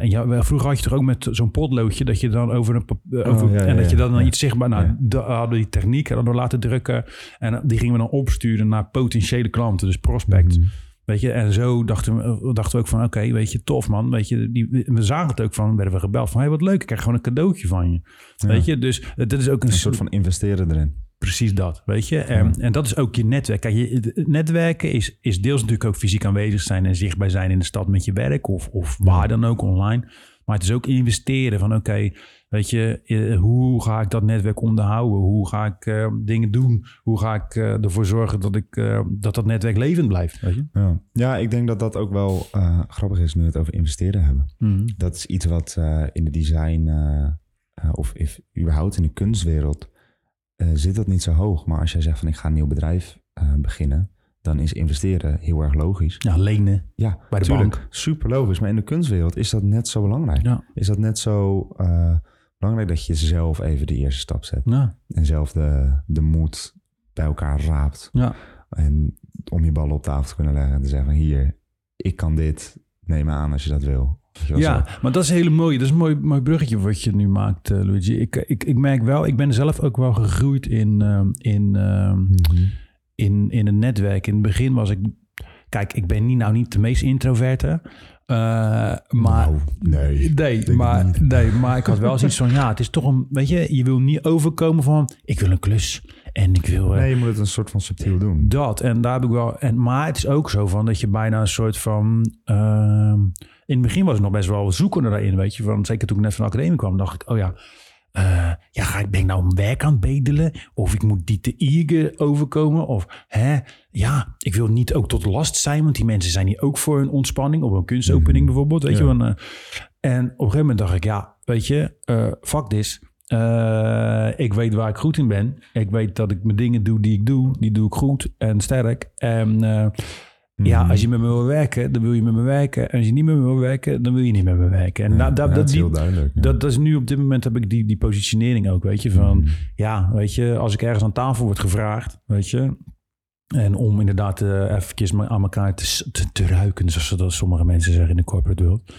Speaker 1: en ja, vroeger had je toch ook met zo'n potloodje dat je dan over een over,
Speaker 2: Oh, ja,
Speaker 1: en
Speaker 2: ja,
Speaker 1: dat je dan
Speaker 2: ja.
Speaker 1: iets zichtbaar, nou, hadden we die techniek en dan laten drukken. En die gingen we dan opsturen naar potentiële klanten, dus prospects. Weet je, en zo dachten we, dachten we ook van, oké, weet je, tof man. Weet je, die, we zagen het ook van, werden we gebeld van, hey, wat leuk, ik krijg gewoon een cadeautje van je.
Speaker 2: Ja.
Speaker 1: Weet je, dus dat is ook een,
Speaker 2: Een soort van investeren erin.
Speaker 1: Precies dat, weet je. En, en dat is ook je netwerk. Kijk, je, netwerken is, is deels natuurlijk ook fysiek aanwezig zijn en zichtbaar zijn in de stad met je werk of, of waar dan ook online. Maar het is ook investeren van oké, weet je, eh, hoe ga ik dat netwerk onderhouden? Hoe ga ik eh, dingen doen? Hoe ga ik eh, ervoor zorgen dat, ik, dat dat netwerk levend blijft? Weet je?
Speaker 2: Ja. ja, ik denk dat dat ook wel grappig is nu we het over investeren hebben.
Speaker 1: Mhm.
Speaker 2: Dat is iets wat in de design of if, überhaupt in de kunstwereld zit dat niet zo hoog. Maar als jij zegt van ik ga een nieuw bedrijf beginnen, dan is investeren heel erg logisch.
Speaker 1: Ja, lenen.
Speaker 2: Ja,
Speaker 1: Bij de
Speaker 2: tuurlijk,
Speaker 1: bank.
Speaker 2: Super logisch. Maar in de kunstwereld is dat net zo belangrijk.
Speaker 1: Ja.
Speaker 2: Is dat net zo eh, belangrijk dat je zelf even de eerste stap zet.
Speaker 1: Ja.
Speaker 2: En zelf de, de moed bij elkaar raapt.
Speaker 1: Ja.
Speaker 2: En om je ballen op tafel te kunnen leggen en te zeggen van hier, ik kan dit, neem me aan als je dat wil.
Speaker 1: Ja,
Speaker 2: zo.
Speaker 1: maar dat is een hele mooie. Dat is een mooi, mooi bruggetje wat je nu maakt, eh, Luigi. Ik, ik, ik merk wel, ik ben zelf ook wel gegroeid in, in,
Speaker 2: Mhm.
Speaker 1: In, in een netwerk. In het begin was ik... Kijk, ik ben niet, nou niet de meest introverte. eh, maar...
Speaker 2: Nou, nee.
Speaker 1: Nee, maar, *laughs* nee, maar ik had wel zoiets van... Ja, het is toch een... Weet je, je wil niet overkomen van... Ik wil een klus. En ik wil... eh,
Speaker 2: Nee, je moet het een soort van subtiel doen.
Speaker 1: dat. En daar heb ik wel. En, maar het is ook zo van dat je bijna een soort van. ehm, in het begin was ik nog best wel zoekende daarin, weet je. Van, zeker toen ik net van de academie kwam, dacht ik, oh ja. eh, ja, ga ik, ben ik nou een werk aan het bedelen? Of ik moet die te Iege overkomen? Of hè, ja, ik wil niet ook tot last zijn, want die mensen zijn hier ook voor een ontspanning, op een kunstopening bijvoorbeeld, weet je.
Speaker 2: Ja.
Speaker 1: Van, eh, en op een gegeven moment dacht ik, ja, weet je, eh fuck this. Eh, ik weet waar ik goed in ben. Ik weet dat ik mijn dingen doe die ik doe. Die doe ik goed en sterk. En eh, ja,
Speaker 2: Mhm.
Speaker 1: als je met me wil werken, dan wil je met me werken. En als je niet met me wil werken, dan wil je niet met me werken. En
Speaker 2: Ja, ja,
Speaker 1: dat,
Speaker 2: het is
Speaker 1: die,
Speaker 2: heel duidelijk. ja.
Speaker 1: dat, dat is nu op dit moment heb ik die, die positionering ook, weet je. Van,
Speaker 2: Mhm.
Speaker 1: ja, weet je, als ik ergens aan tafel word gevraagd, weet je. En om inderdaad eh eventjes aan elkaar te, te, te ruiken, zoals dat sommige mensen zeggen in de corporate world.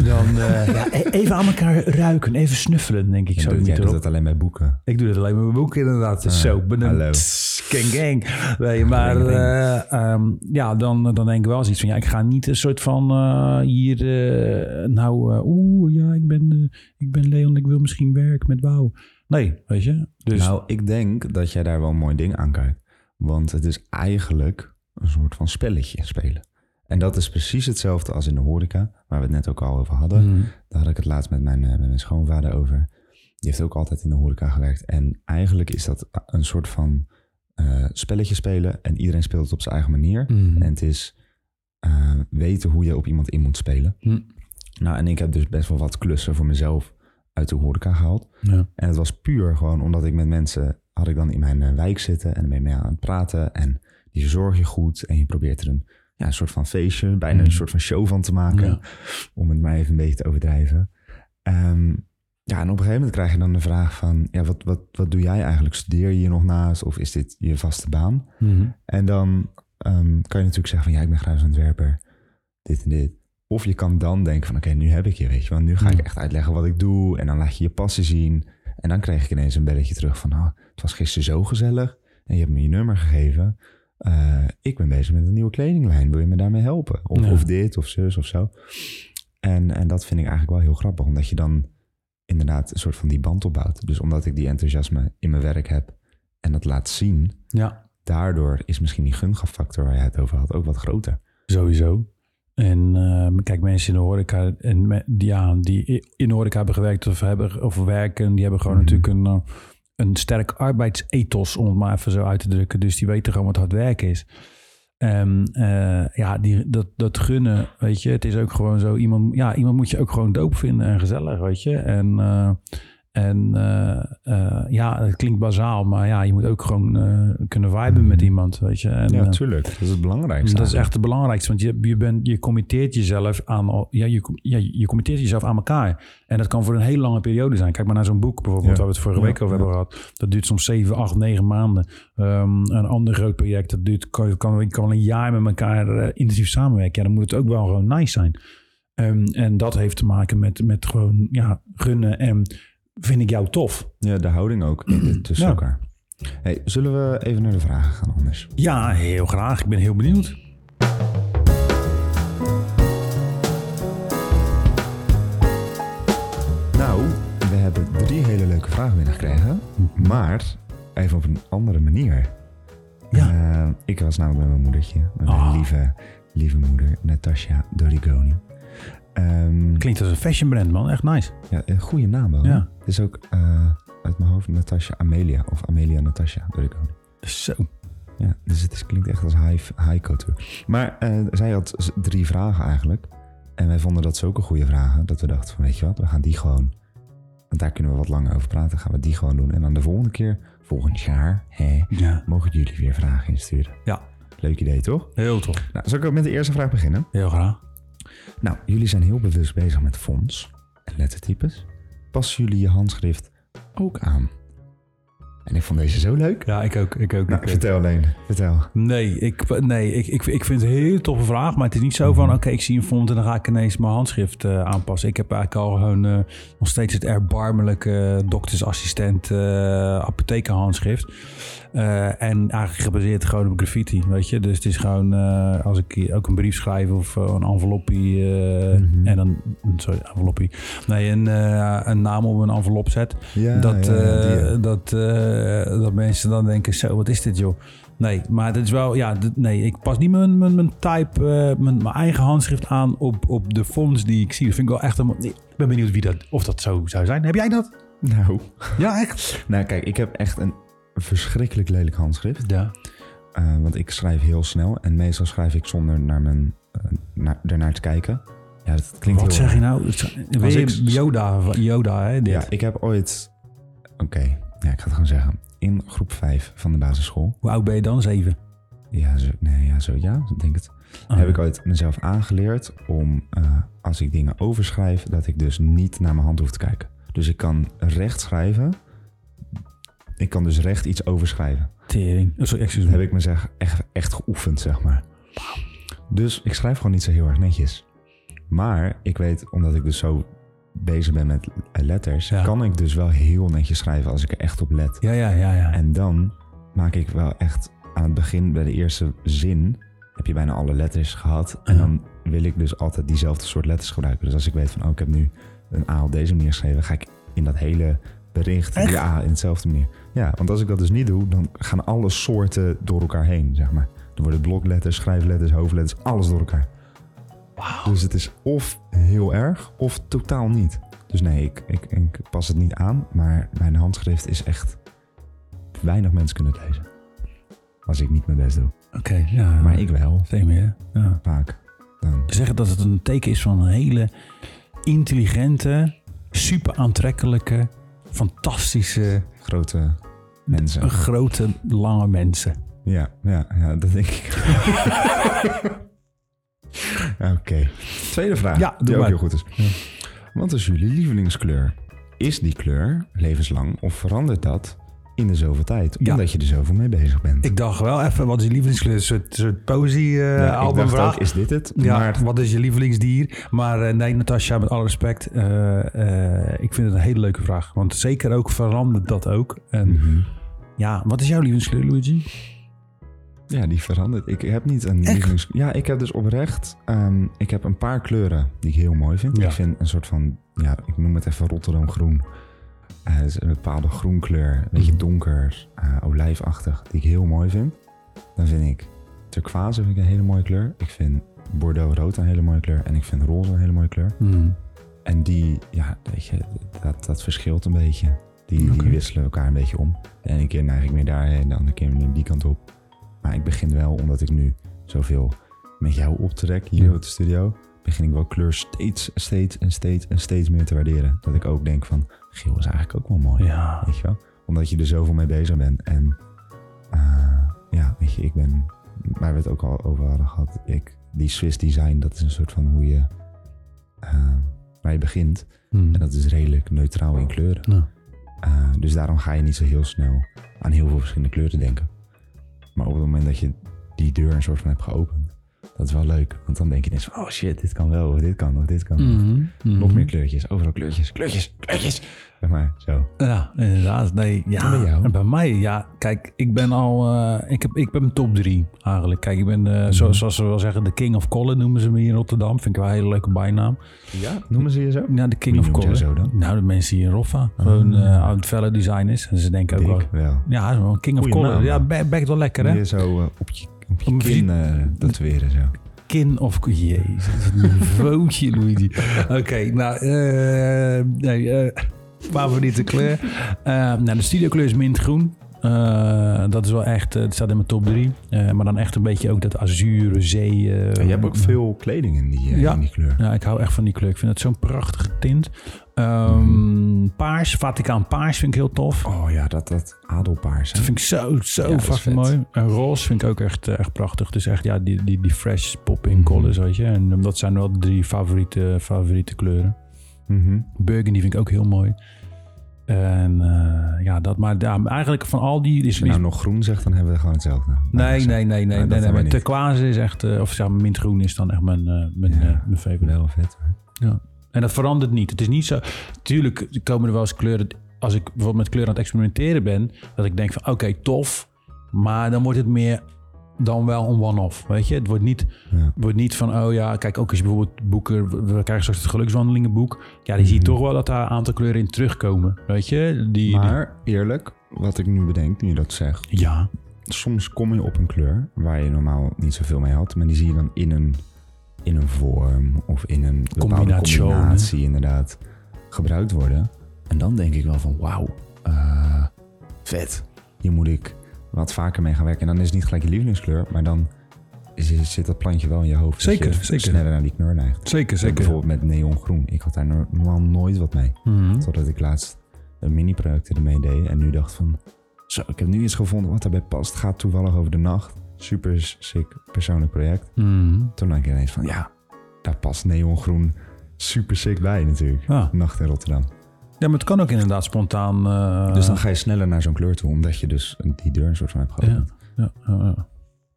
Speaker 1: Eh, Dan eh, ja, e- even aan elkaar ruiken, even snuffelen, denk ik.
Speaker 2: En
Speaker 1: zo
Speaker 2: doe- jij doet
Speaker 1: erop.
Speaker 2: dat alleen bij boeken.
Speaker 1: Ik doe dat alleen met mijn boek inderdaad.
Speaker 2: Ah,
Speaker 1: zo, ben
Speaker 2: hallo.
Speaker 1: gang gang. Nee, maar eh, ehm, ja, dan, dan denk ik wel zoiets van... Ja, ik ga niet een soort van eh, hier... eh, nou, eh, oeh, ja, ik ben, eh, ik ben Leon, ik wil misschien werken met Wauw. Nee, weet je. Dus
Speaker 2: Nou, ik denk dat jij daar wel een mooi ding aan kijkt. Want het is eigenlijk een soort van spelletje spelen. En dat is precies hetzelfde als in de horeca, waar we het net ook al over hadden.
Speaker 1: Mhm.
Speaker 2: Daar had ik het laatst met mijn, eh, met mijn schoonvader over. Die heeft ook altijd in de horeca gewerkt. En eigenlijk is dat een soort van eh, spelletje spelen. En iedereen speelt het op zijn eigen manier.
Speaker 1: Mhm.
Speaker 2: En het is eh, weten hoe je op iemand in moet spelen.
Speaker 1: Hm.
Speaker 2: Nou, en ik heb dus best wel wat klussen voor mezelf uit de horeca gehaald.
Speaker 1: Ja.
Speaker 2: En het was puur gewoon omdat ik met mensen had ik dan in mijn wijk zitten en je mee aan het praten. En die verzorg je goed. En je probeert er een, ja, een soort van feestje, bijna
Speaker 1: Mhm.
Speaker 2: een soort van show van te maken.
Speaker 1: Ja.
Speaker 2: Om het maar even een beetje te overdrijven. Ehm, ja, en op een gegeven moment krijg je dan de vraag van, ja, wat, wat, wat doe jij eigenlijk? Studeer je hier nog naast of is dit je vaste baan?
Speaker 1: Mhm.
Speaker 2: En dan ehm, kan je natuurlijk zeggen van, ja, ik ben grafisch ontwerper, dit en dit. Of je kan dan denken van, oké, nu heb ik je, weet je wel. Nu ga ik echt uitleggen wat ik doe en dan laat je je passie zien. En dan krijg ik ineens een belletje terug van, nou, het was gisteren zo gezellig en je hebt me je nummer gegeven. Eh, ik ben bezig met een nieuwe kledinglijn, wil je me daarmee helpen? Of,
Speaker 1: Ja.
Speaker 2: of dit, of zus, of zo. En, en dat vind ik eigenlijk wel heel grappig, omdat je dan inderdaad een soort van die band opbouwt. Dus omdat ik die enthousiasme in mijn werk heb en dat laat zien,
Speaker 1: ja,
Speaker 2: daardoor is misschien die gungafactor waar jij het over had ook wat groter.
Speaker 1: sowieso. En eh, kijk, mensen in de horeca, en ja, die in de horeca hebben gewerkt of, hebben, of werken, die hebben gewoon
Speaker 2: Mhm.
Speaker 1: natuurlijk een, eh, een sterk arbeidsethos, om het maar even zo uit te drukken. Dus die weten gewoon wat hard werken is. Eh, ja, die, dat, dat gunnen, weet je, het is ook gewoon zo. Iemand, ja, iemand moet je ook gewoon doop vinden en gezellig, weet je. En, eh, en eh, eh, ja, het klinkt bazaal, maar ja, je moet ook gewoon eh, kunnen viben met iemand, weet je. En,
Speaker 2: Ja,
Speaker 1: eh,
Speaker 2: tuurlijk. Dat is het belangrijkste.
Speaker 1: dat is echt het belangrijkste, want je, je, bent, je committeert jezelf aan, ja, je, ja, je committeert jezelf aan elkaar. En dat kan voor een hele lange periode zijn. Kijk maar naar zo'n boek bijvoorbeeld,
Speaker 2: Ja.
Speaker 1: waar we het vorige
Speaker 2: Ja,
Speaker 1: week over hebben gehad. Dat duurt soms 7, 8, 9 maanden. Ehm, een ander groot project, dat duurt, kan, kan, kan wel een jaar met elkaar intensief samenwerken. Ja, dan moet het ook wel gewoon nice zijn. Ehm, en dat heeft te maken met, met gewoon ja, gunnen en vind ik jou tof.
Speaker 2: Ja, de houding ook dit *clears throat* tussen
Speaker 1: Ja.
Speaker 2: elkaar. Hey, zullen we even naar de vragen gaan anders?
Speaker 1: Ja, heel graag. Ik ben heel benieuwd.
Speaker 2: Nou, we hebben drie hele leuke vragen binnengekregen. Maar even op een andere manier.
Speaker 1: Ja.
Speaker 2: Eh, ik was namelijk met mijn moedertje. Mijn
Speaker 1: Ah.
Speaker 2: lieve, lieve moeder, Natasja Dorigoni. Ehm,
Speaker 1: Klinkt als een fashion brand, man. Echt nice.
Speaker 2: ja, een goede naam wel.
Speaker 1: Ja.
Speaker 2: Het is ook eh, uit mijn hoofd Natasja Amelia. Of Amelia Natasja Dorigoni.
Speaker 1: Zo.
Speaker 2: Ja, dus het is, klinkt echt als high, high couture. Maar eh, zij had drie vragen eigenlijk. En wij vonden dat zulke goede vragen. Dat we dachten van weet je wat, we gaan die gewoon... Want daar kunnen we wat langer over praten. Gaan we die gewoon doen. En dan de volgende keer, volgend jaar, hè,
Speaker 1: Ja.
Speaker 2: mogen jullie weer vragen insturen.
Speaker 1: Ja,
Speaker 2: Leuk idee, toch?
Speaker 1: heel tof.
Speaker 2: Nou, zal ik ook met de eerste vraag beginnen?
Speaker 1: Heel graag.
Speaker 2: Nou, jullie zijn heel bewust bezig met fonts en lettertypes. Passen jullie je handschrift ook aan? En ik vond deze zo leuk.
Speaker 1: Ja, ik ook. Ik ook.
Speaker 2: Nou,
Speaker 1: ik ook.
Speaker 2: vertel alleen. Vertel.
Speaker 1: Nee, ik, nee ik, ik, ik vind het een hele toffe vraag. Maar het is niet zo van, oké, ik zie een font en dan ga ik ineens mijn handschrift eh, aanpassen. Ik heb eigenlijk al gewoon eh, nog steeds het erbarmelijke doktersassistent eh apothekerhandschrift. Eh, en eigenlijk gebaseerd gewoon op graffiti, weet je. Dus het is gewoon, eh, als ik ook een brief schrijf of eh, een enveloppie
Speaker 2: Mhm.
Speaker 1: en dan, sorry, enveloppie. Nee, een, een naam op een envelop zet.
Speaker 2: Ja,
Speaker 1: dat,
Speaker 2: ja,
Speaker 1: dat, dat mensen dan denken, zo, wat is dit joh? Nee, maar het is wel, ja, nee, ik pas niet mijn, mijn, mijn type, mijn, mijn eigen handschrift aan op, op de fonts die ik zie. Dat vind ik wel echt een, ik ben benieuwd wie dat, of dat zo zou zijn. Heb jij dat?
Speaker 2: Nou,
Speaker 1: Ja, echt?
Speaker 2: nou, kijk, ik heb echt een verschrikkelijk lelijk handschrift.
Speaker 1: Ja.
Speaker 2: Eh, want ik schrijf heel snel en meestal schrijf ik zonder naar mijn, eh, naar, ernaar te kijken. Ja, dat klinkt
Speaker 1: Wat
Speaker 2: heel
Speaker 1: zeg je nou? Je,
Speaker 2: ik-
Speaker 1: Yoda, Yoda, hè, dit.
Speaker 2: Ja, ik heb ooit... Oké, ja, ik ga het gewoon zeggen. In groep 5 van de basisschool.
Speaker 1: Hoe oud ben je dan? Zeven?
Speaker 2: Ja, zo, nee, ja, zo, ja, ik denk het.
Speaker 1: Ah.
Speaker 2: Heb ik ooit mezelf aangeleerd om, eh, als ik dingen overschrijf, dat ik dus niet naar mijn hand hoef te kijken. Dus ik kan recht schrijven. Ik kan dus recht iets overschrijven.
Speaker 1: Tering. Oh, sorry, excuus
Speaker 2: Dat
Speaker 1: me.
Speaker 2: heb ik me zeg, echt, echt geoefend, zeg maar. Dus ik schrijf gewoon niet zo heel erg netjes. Maar ik weet, omdat ik dus zo bezig ben met letters,
Speaker 1: Ja.
Speaker 2: kan ik dus wel heel netjes schrijven als ik er echt op let.
Speaker 1: Ja, ja, ja, ja.
Speaker 2: En dan maak ik wel echt aan het begin, bij de eerste zin, heb je bijna alle letters gehad. En dan wil ik dus altijd diezelfde soort letters gebruiken. Dus als ik weet van, oh, ik heb nu een A op deze manier geschreven, ga ik in dat hele bericht
Speaker 1: Echt?
Speaker 2: die A in dezelfde manier. Ja, want als ik dat dus niet doe, dan gaan alle soorten door elkaar heen, zeg maar. Dan worden blokletters, schrijfletters, hoofdletters, alles door elkaar. Dus het is of heel erg, of totaal niet. Dus nee, ik, ik, ik pas het niet aan, maar mijn handschrift is echt... Weinig mensen kunnen het lezen. Als ik niet mijn best doe.
Speaker 1: Oké, ja.
Speaker 2: Maar ik wel,
Speaker 1: meer, ja.
Speaker 2: vaak. Dan,
Speaker 1: Ze zeggen dat het een teken is van een hele intelligente, super aantrekkelijke, fantastische,
Speaker 2: grote mensen.
Speaker 1: grote, lange mensen.
Speaker 2: Ja, ja, ja, dat denk ik. *laughs* Oké. Tweede vraag,
Speaker 1: Ja, doe
Speaker 2: die ook
Speaker 1: maar.
Speaker 2: heel goed is. Wat is jullie lievelingskleur? Is die kleur levenslang of verandert dat in de zoveel tijd?
Speaker 1: Ja.
Speaker 2: Omdat je er zoveel mee bezig bent.
Speaker 1: Ik dacht wel even, wat is je lievelingskleur? Een soort, uh,
Speaker 2: Ja,
Speaker 1: albumvraag.
Speaker 2: ook, is dit het?
Speaker 1: Ja,
Speaker 2: Maar
Speaker 1: wat is je lievelingsdier? Maar eh, nee, Natasja, met alle respect. eh, eh, ik vind het een hele leuke vraag. Want zeker ook verandert dat ook. En
Speaker 2: Mhm.
Speaker 1: ja, wat is jouw lievelingskleur, Luigi?
Speaker 2: Ja, die verandert. Ik heb niet een lievelings... Ja, ik heb dus oprecht... ehm, ik heb een paar kleuren die ik heel mooi vind.
Speaker 1: Ja.
Speaker 2: Ik vind een soort van... Ja, ik noem het even Rotterdam groen. Eh, het is een bepaalde groenkleur. Een beetje
Speaker 1: Mhm.
Speaker 2: donker, eh, olijfachtig. Die ik heel mooi vind. Dan vind ik turquoise vind ik een hele mooie kleur. Ik vind Bordeaux-rood een hele mooie kleur. En ik vind roze een hele mooie kleur.
Speaker 1: Hmm.
Speaker 2: En die, ja, weet je, dat, dat verschilt een beetje. Die, wisselen elkaar een beetje om. De ene keer neig ik meer daarheen, de andere keer meer die kant op. Maar ik begin wel, omdat ik nu zoveel met jou optrek hier
Speaker 1: Ja.
Speaker 2: op de studio, begin ik wel kleur steeds, steeds en steeds en steeds meer te waarderen. Dat ik ook denk van, geel is eigenlijk ook wel mooi.
Speaker 1: Ja.
Speaker 2: Weet je wel? Omdat je er zoveel mee bezig bent. En eh, ja, weet je, ik ben, waar we het ook al over hadden gehad, ik, die Swiss design, dat is een soort van hoe je, eh, waar je begint.
Speaker 1: Hmm.
Speaker 2: En dat is redelijk neutraal in kleuren.
Speaker 1: Ja.
Speaker 2: Eh, dus daarom ga je niet zo heel snel aan heel veel verschillende kleuren denken. Maar op het moment dat je die deur een soort van hebt geopend, dat is wel leuk. Want dan denk je ineens van, oh shit, dit kan wel, of dit kan, of dit kan.
Speaker 1: Mhm.
Speaker 2: Nog
Speaker 1: Mhm.
Speaker 2: meer kleurtjes, overal kleurtjes, kleurtjes, kleurtjes. Zeg maar, zo.
Speaker 1: Ja, inderdaad. Nee, ja.
Speaker 2: Bij jou?
Speaker 1: En bij mij, ja. Kijk, ik ben al... eh, ik, heb, ik ben top drie eigenlijk. Kijk, ik ben, eh,
Speaker 2: Mhm.
Speaker 1: zo- zoals ze wel zeggen, de King of Colin noemen ze me hier in Rotterdam. Vind ik wel een hele leuke bijnaam.
Speaker 2: Ja, noemen ze je zo?
Speaker 1: Ja, de King
Speaker 2: Wie
Speaker 1: of Colin.
Speaker 2: zo dan?
Speaker 1: Nou, de mensen hier in Roffa. Gewoon
Speaker 2: Ah.
Speaker 1: eh oud felle designers. En ze denken ook wel...
Speaker 2: Wel.
Speaker 1: Ja, King of Colin.
Speaker 2: naam,
Speaker 1: Ja, bekt wel lekker, hè?
Speaker 2: Je zo op je, op je kin eh tatoeëren zo.
Speaker 1: Kin of... Jezus, een niveautje, *laughs* Luigi. Oké, nou... eh nee, eh, favoriete kleur. Nou, de studiokleur is mintgroen. Dat is wel echt... Het staat in mijn top drie. Eh, maar dan echt een beetje ook dat azure zee...
Speaker 2: je hebt ook veel kleding in die,
Speaker 1: Ja.
Speaker 2: in die kleur.
Speaker 1: Ja, ik hou echt van die kleur. Ik vind het zo'n prachtige tint. Ehm, Paars, Vaticaan paars vind ik heel tof.
Speaker 2: Oh ja, dat, dat adelpaars. hè?
Speaker 1: Dat vind ik zo, zo
Speaker 2: Ja,
Speaker 1: mooi. En roze vind ik ook echt, eh, echt prachtig. Dus echt, ja, die, die, die fresh pop-in
Speaker 2: Mhm.
Speaker 1: colors, weet je. En um, dat zijn wel de drie favoriete, favoriete kleuren.
Speaker 2: Mhm.
Speaker 1: Burgundy vind ik ook heel mooi. En eh, ja, dat maar ja, eigenlijk van al die...
Speaker 2: Als
Speaker 1: Is
Speaker 2: je nou nog groen zegt, dan hebben we gewoon hetzelfde.
Speaker 1: nee, nee, nee, nee, nee, nee,
Speaker 2: niet.
Speaker 1: turquoise is echt... eh, of maar, mintgroen is dan echt mijn, mijn,
Speaker 2: Ja.
Speaker 1: mijn favorite.
Speaker 2: Wel vet hoor.
Speaker 1: En dat verandert niet. Het is niet zo... Tuurlijk komen er wel eens kleuren... Als ik bijvoorbeeld met kleuren aan het experimenteren ben... Dat ik denk van oké, tof. Maar dan wordt het meer dan wel een one-off. Weet je? Het wordt niet,
Speaker 2: Ja.
Speaker 1: wordt niet van... Oh ja, kijk ook als je bijvoorbeeld boeken... We krijgen straks het gelukswandelingenboek. Ja, die zie je
Speaker 2: Mhm.
Speaker 1: toch wel dat daar een aantal kleuren in terugkomen. Weet je? Die, die-
Speaker 2: Maar eerlijk, wat ik nu bedenk, nu je dat zegt.
Speaker 1: ja.
Speaker 2: Soms kom je op een kleur waar je normaal niet zoveel mee had. Maar die zie je dan in een, in een vorm of in een
Speaker 1: Combinatie,
Speaker 2: inderdaad gebruikt worden. En dan denk ik wel van wauw, eh, vet. Hier moet ik wat vaker mee gaan werken. En dan is het niet gelijk je lievelingskleur, maar dan is, zit dat plantje wel in je hoofd.
Speaker 1: Zeker,
Speaker 2: je
Speaker 1: zeker.
Speaker 2: sneller naar die knur neigt.
Speaker 1: Zeker,
Speaker 2: Bijvoorbeeld met neongroen. Ik had daar normaal nooit wat mee.
Speaker 1: Mhm.
Speaker 2: Totdat ik laatst een mini-project ermee deed. En nu dacht van... Zo, ik heb nu iets gevonden wat daarbij past. Gaat toevallig over de nacht. Super sick persoonlijk project.
Speaker 1: Mhm.
Speaker 2: Toen dacht ik ineens van... Ja, daar past neongroen super sick bij natuurlijk. Nacht in Rotterdam.
Speaker 1: ja, maar het kan ook inderdaad spontaan... eh,
Speaker 2: dus dan ga je sneller naar zo'n kleur toe. Omdat je dus die deur een soort van hebt geopend.
Speaker 1: ja, ja, ja.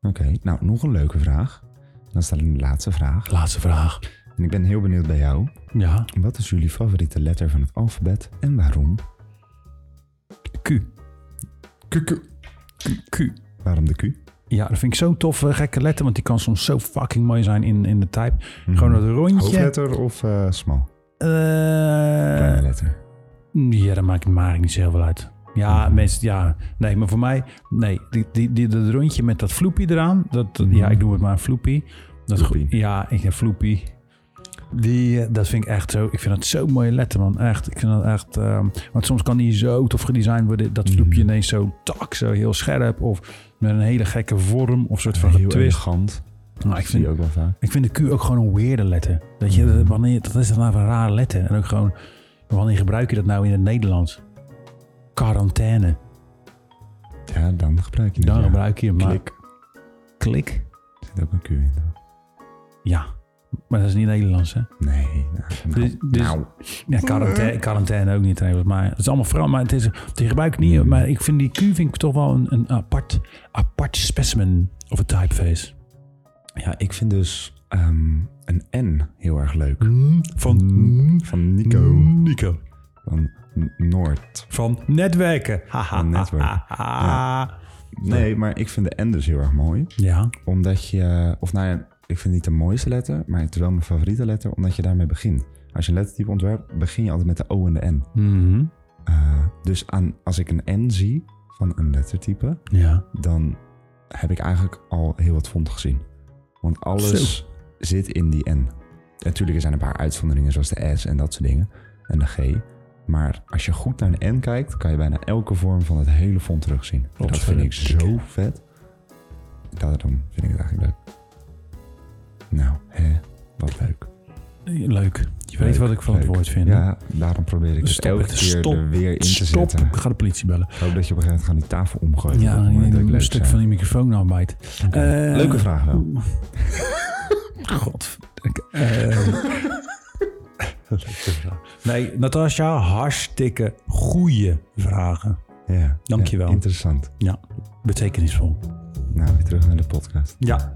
Speaker 2: Oké, nou nog een leuke vraag. Dan staat een laatste vraag.
Speaker 1: Laatste vraag.
Speaker 2: En ik ben heel benieuwd bij jou.
Speaker 1: Ja,
Speaker 2: Wat is jullie favoriete letter van het alfabet en waarom?
Speaker 1: Q.
Speaker 2: Q, Q.
Speaker 1: Q.
Speaker 2: Waarom de Q?
Speaker 1: Ja, dat vind ik zo'n toffe gekke letter, want die kan soms zo fucking mooi zijn in, in de type. Gewoon dat rondje.
Speaker 2: Hoofdletter of eh smal?
Speaker 1: Eh,
Speaker 2: Kleine letter.
Speaker 1: ja, dat maakt, maakt niet zo heel veel uit. Ja,
Speaker 2: Mhm.
Speaker 1: mensen, ja, nee, maar voor mij, nee, die, die, die, dat rondje met dat floepie eraan, dat,
Speaker 2: Mhm.
Speaker 1: ja, ik noem het maar een floepie. Dat,
Speaker 2: Floepie.
Speaker 1: Ja, ik heb floepie. Die, eh, dat vind ik echt zo, ik vind dat zo'n mooie letter, man. Echt, ik vind dat echt, ehm, want soms kan die zo tof gedesigned worden, dat floepje
Speaker 2: Mhm.
Speaker 1: ineens zo tak, zo heel scherp, of met een hele gekke vorm, of soort van
Speaker 2: Heel
Speaker 1: getwist.
Speaker 2: elegant.
Speaker 1: Nou, ik vind,
Speaker 2: ook wel vaak.
Speaker 1: ik vind de Q ook gewoon een weirde letter. Dat, je,
Speaker 2: Mhm.
Speaker 1: wanneer, dat is dan nou een rare letter. En ook gewoon, wanneer gebruik je dat nou in het Nederlands? Quarantaine.
Speaker 2: Ja, dan gebruik je het.
Speaker 1: Dan
Speaker 2: ja.
Speaker 1: gebruik je hem.
Speaker 2: Klik.
Speaker 1: klik?
Speaker 2: Er zit ook een Q in.
Speaker 1: Ja. Maar dat is niet Nederlands, hè?
Speaker 2: Nee. Nou, nou,
Speaker 1: Dus- dus-
Speaker 2: nou.
Speaker 1: Ja, quarantaine, quarantaine ook niet trouwens. Maar het is allemaal vooral, maar het is, die gebruik ik niet. Maar ik vind die Q vind ik toch wel een, een apart, apart specimen of een typeface.
Speaker 2: Ja, ik vind dus ehm, een N heel erg leuk.
Speaker 1: Van
Speaker 2: Van Nico.
Speaker 1: Nico.
Speaker 2: Van Noord.
Speaker 1: Van netwerken.
Speaker 2: Van netwerken. *laughs*
Speaker 1: Ja.
Speaker 2: Nee, maar ik vind de N dus heel erg mooi.
Speaker 1: ja.
Speaker 2: Omdat je... Of nou ja, ik vind het niet de mooiste letter. Maar het is wel mijn favoriete letter. Omdat je daarmee begint. Als je een lettertype ontwerpt, begin je altijd met de O en de N.
Speaker 1: Mhm.
Speaker 2: Eh, dus aan, als ik een N zie van een lettertype...
Speaker 1: Ja.
Speaker 2: dan heb ik eigenlijk al heel wat font gezien. Want alles zit in die N. Natuurlijk zijn er een paar uitzonderingen zoals de S en dat soort dingen. En de G. Maar als je goed naar de N kijkt, kan je bijna elke vorm van het hele font terugzien. Dat vind ik zo vet. Daarom vind ik het eigenlijk leuk. Nou, hè, wat leuk.
Speaker 1: Leuk. Je weet
Speaker 2: Leuk,
Speaker 1: wat ik van het woord vind.
Speaker 2: Ja, daarom probeer ik het
Speaker 1: Stop
Speaker 2: elke
Speaker 1: het.
Speaker 2: keer
Speaker 1: Stop.
Speaker 2: er weer in te
Speaker 1: Stop.
Speaker 2: zetten.
Speaker 1: Ik ga de politie bellen.
Speaker 2: Ik hoop dat je op een gegeven moment gewoon die tafel omgooit.
Speaker 1: Ja,
Speaker 2: dat
Speaker 1: een
Speaker 2: leuk
Speaker 1: stuk
Speaker 2: zijn.
Speaker 1: van die microfoon afbijt. Eh,
Speaker 2: Leuke vraag wel. *laughs*
Speaker 1: God. Eh. Nee, Natasja, hartstikke goede vragen.
Speaker 2: Ja,
Speaker 1: Dankjewel.
Speaker 2: ja, interessant.
Speaker 1: Ja, betekenisvol.
Speaker 2: Nou, weer terug naar de podcast.
Speaker 1: Ja.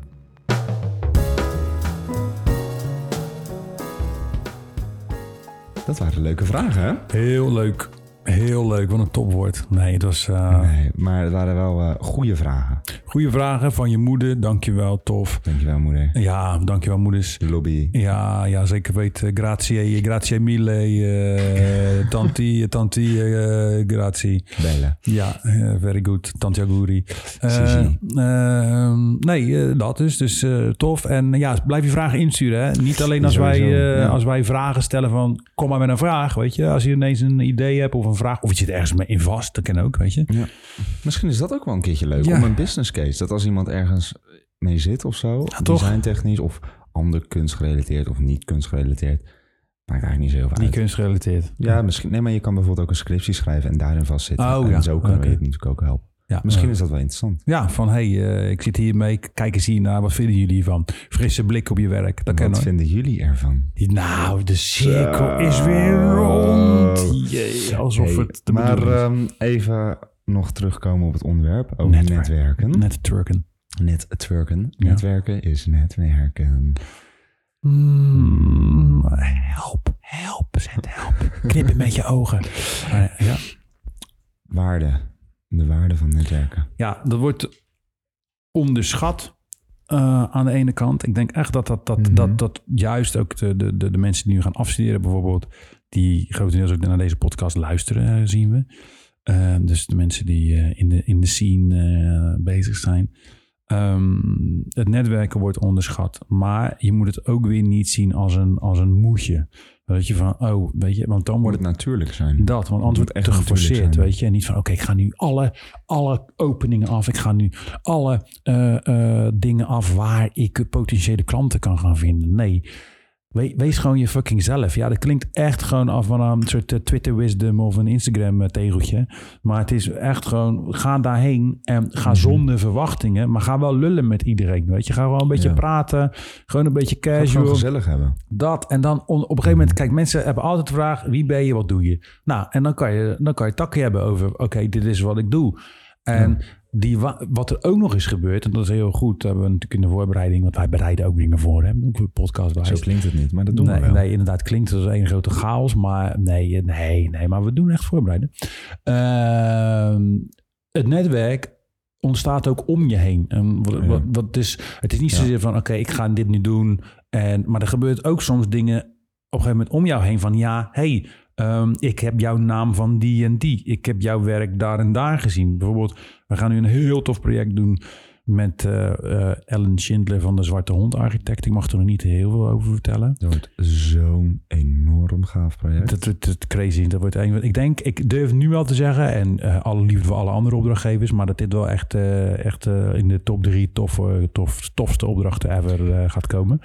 Speaker 2: Dat waren leuke vragen, hè?
Speaker 1: Heel leuk. Heel leuk. Wat een topwoord. Nee, het was uh,
Speaker 2: Nee, maar het waren wel eh goede vragen.
Speaker 1: Goede vragen van je moeder. Dankjewel, tof.
Speaker 2: Dankjewel, moeder.
Speaker 1: Ja, dankjewel moeders.
Speaker 2: Lobby.
Speaker 1: Ja, ja, zeker weten. Grazie, grazie mille. eh, *laughs* tanti, tanti, eh, grazie.
Speaker 2: Bellen.
Speaker 1: Ja, eh, very good. Tanti auguri. Eh,
Speaker 2: Sisi.
Speaker 1: eh, nee, eh, dat is dus eh, tof. En ja, blijf je vragen insturen. Hè? Niet alleen als wij, eh,
Speaker 2: ja.
Speaker 1: als wij vragen stellen van... kom maar met een vraag, weet je. Als je ineens een idee hebt of een vraag... of je zit ergens mee in vast, dat kan ook, weet je.
Speaker 2: Ja. Misschien is dat ook wel een keertje leuk.
Speaker 1: Ja.
Speaker 2: Om een business case. Dat als iemand ergens mee zit of zo. Designtechnisch of ander kunstgerelateerd of niet kunstgerelateerd. Maakt eigenlijk niet zo heel veel
Speaker 1: Niet
Speaker 2: uit.
Speaker 1: kunstgerelateerd.
Speaker 2: Ja, misschien. Nee, maar je kan bijvoorbeeld ook een scriptie schrijven en daarin vastzitten.
Speaker 1: Oh,
Speaker 2: en
Speaker 1: ja.
Speaker 2: zo kunnen we
Speaker 1: Oké.
Speaker 2: je natuurlijk ook helpen.
Speaker 1: Ja,
Speaker 2: Misschien is dat wel interessant.
Speaker 1: Ja, van hey, eh, ik zit hiermee. Kijk eens hier naar. Wat vinden jullie hiervan? Frisse blik op je werk. Dat kan
Speaker 2: Wat vinden jullie ervan?
Speaker 1: Nou, de cirkel is weer rond. Jee, alsof
Speaker 2: Hey,
Speaker 1: het de
Speaker 2: maar ehm, even nog terugkomen op het onderwerp. Over
Speaker 1: Netwerk.
Speaker 2: netwerken. Netwerken.
Speaker 1: Ja.
Speaker 2: Netwerken is netwerken.
Speaker 1: Mm, help, help, zet help. Knippen met je ogen. Ja.
Speaker 2: Waarde. De waarde van netwerken.
Speaker 1: ja, dat wordt onderschat eh, aan de ene kant. Ik denk echt dat dat, dat,
Speaker 2: Mhm.
Speaker 1: dat, dat juist ook de, de, de, de mensen die nu gaan afstuderen bijvoorbeeld... die grotendeels ook naar deze podcast luisteren, eh, zien we. Eh, dus de mensen die eh, in, de, in de scene eh, bezig zijn. Ehm, het netwerken wordt onderschat. Maar je moet het ook weer niet zien als een, als een moedje. Weet je, van, oh, weet je, want dan
Speaker 2: Moet
Speaker 1: wordt
Speaker 2: het natuurlijk zijn.
Speaker 1: dat, want anders wordt het
Speaker 2: echt
Speaker 1: te geforceerd, weet je. En niet van, oké, ik ga nu alle, alle openingen af. Ik ga nu alle eh, dingen af waar ik potentiële klanten kan gaan vinden. Nee, We- wees gewoon je fucking zelf. Ja, dat klinkt echt gewoon af van een soort eh, Twitter wisdom of een Instagram eh, tegeltje. Maar het is echt gewoon, ga daarheen en ga
Speaker 2: Mhm.
Speaker 1: zonder verwachtingen. Maar ga wel lullen met iedereen, weet je. Ga gewoon een beetje
Speaker 2: Ja.
Speaker 1: praten. Gewoon een beetje
Speaker 2: het gewoon
Speaker 1: casual.
Speaker 2: gezellig hebben.
Speaker 1: Dat. En dan op een gegeven moment, kijk, mensen hebben altijd de vraag: wie ben je, wat doe je? Nou, en dan kan je, dan kan je takken hebben over: oké, dit is wat ik doe. En die, wa- wat er ook nog is gebeurd, en dat is heel goed, hebben we natuurlijk in de voorbereiding, want wij bereiden ook dingen voor, hè? Ook een podcast
Speaker 2: Zo
Speaker 1: bij.
Speaker 2: klinkt het niet, maar dat doen
Speaker 1: nee,
Speaker 2: we wel.
Speaker 1: nee, inderdaad, klinkt als een grote chaos, maar nee, nee, nee, maar we doen echt voorbereiden. Ehm, het netwerk ontstaat ook om je heen. En wat,
Speaker 2: Ja.
Speaker 1: wat, wat is, het is niet
Speaker 2: Ja.
Speaker 1: zozeer van, oké, ik ga dit nu doen. En, maar er gebeurt ook soms dingen op een gegeven moment om jou heen van, ja, hey, ehm, ik heb jouw naam van die en die. Ik heb jouw werk daar en daar gezien. Bijvoorbeeld, we gaan nu een heel tof project doen met eh, eh, Ellen Schindler van de Zwarte Hond Architect. Ik mag er nog niet heel veel over vertellen.
Speaker 2: Dat wordt zo'n enorm gaaf project.
Speaker 1: Dat, dat crazy. Dat wordt een, ik denk, ik durf nu wel te zeggen, en eh, alle liefde voor alle andere opdrachtgevers, maar dat dit wel echt, echt in de top drie toffe, tof, tofste opdrachten ever gaat komen.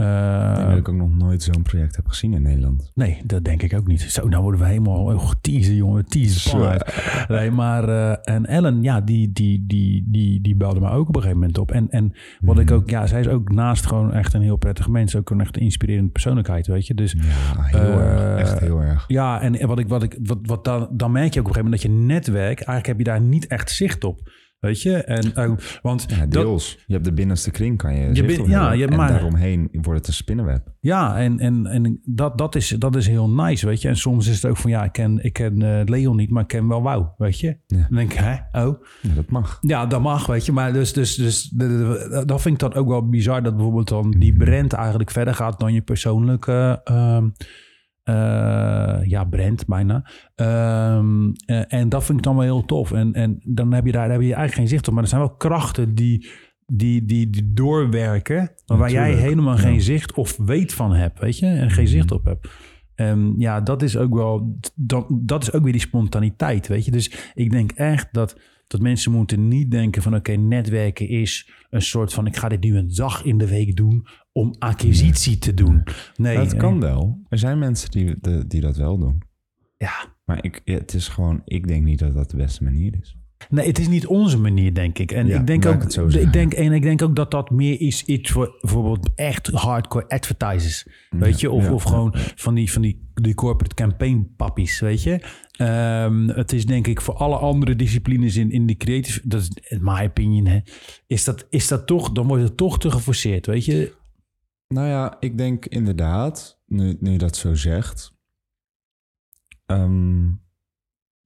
Speaker 1: Eh,
Speaker 2: ik denk dat ik ook nog nooit zo'n project heb gezien in Nederland.
Speaker 1: nee, dat denk ik ook niet. Zo, nou worden we helemaal oh, teasen, jongen. Teasen. Nee, maar eh, en Ellen, ja, die, die, die, die, die belde me ook op een gegeven moment op. En, en wat ik
Speaker 2: Mhm.
Speaker 1: ook, ja, zij is ook naast gewoon echt een heel prettig mens, ook een echt inspirerende persoonlijkheid, weet je. Dus
Speaker 2: Ja, heel
Speaker 1: Eh,
Speaker 2: erg. Echt heel erg.
Speaker 1: ja, en wat ik, wat ik, wat, wat dan, dan merk je ook op een gegeven moment dat je netwerk, eigenlijk heb je daar niet echt zicht op. Weet je? En, eh, want
Speaker 2: Ja,
Speaker 1: dat,
Speaker 2: deels. je hebt de binnenste kring, kan je,
Speaker 1: bin- ja,
Speaker 2: En
Speaker 1: maar-
Speaker 2: daaromheen wordt het een spinnenweb.
Speaker 1: ja, en, en, en dat, dat, is, dat is heel nice, weet je. En soms is het ook van, ja, ik ken, ik ken eh, Leon niet, maar ik ken wel Wauw, weet je.
Speaker 2: Ja.
Speaker 1: Dan denk ik, hè? Oh.
Speaker 2: Ja, dat mag.
Speaker 1: Ja, dat mag, weet je. Maar dus, dus, dus de- de- de- dat vind ik dan ook wel bizar, dat bijvoorbeeld dan die brand eigenlijk verder gaat dan je persoonlijke... eh, ja, brand bijna. Ehm, eh, en dat vind ik dan wel heel tof. En, en dan heb je daar, daar heb je eigenlijk geen zicht op. Maar er zijn wel krachten die die, die, die doorwerken, maar waar jij helemaal
Speaker 2: ja.
Speaker 1: geen zicht of weet van hebt, weet je, en geen zicht op hebt. Ehm, ja, dat is ook wel, dat, dat is ook weer die spontaniteit, weet je. Dus ik denk echt dat, dat mensen moeten niet denken van, oké, netwerken is een soort van, ik ga dit nu een dag in de week doen om acquisitie te doen. Nee,
Speaker 2: het
Speaker 1: eh,
Speaker 2: kan wel. Er zijn mensen die, die dat wel doen.
Speaker 1: Ja,
Speaker 2: Maar ik, het is gewoon, ik denk niet dat dat de beste manier is.
Speaker 1: Nee, het is niet onze manier, denk ik. En
Speaker 2: Ja,
Speaker 1: ik denk ook,
Speaker 2: ik
Speaker 1: denk, en ik denk ook dat dat meer is iets voor bijvoorbeeld echt hardcore advertisers. Weet je, of,
Speaker 2: ja,
Speaker 1: of gewoon van die, van die, die corporate campaign pappies, weet je. Ehm, het is denk ik voor alle andere disciplines in, in die creative, dat is in my opinion, hè, is, dat, is dat toch, dan wordt het toch te geforceerd, weet je.
Speaker 2: Nou ja, ik denk inderdaad, nu, nu je dat zo zegt. Ehm,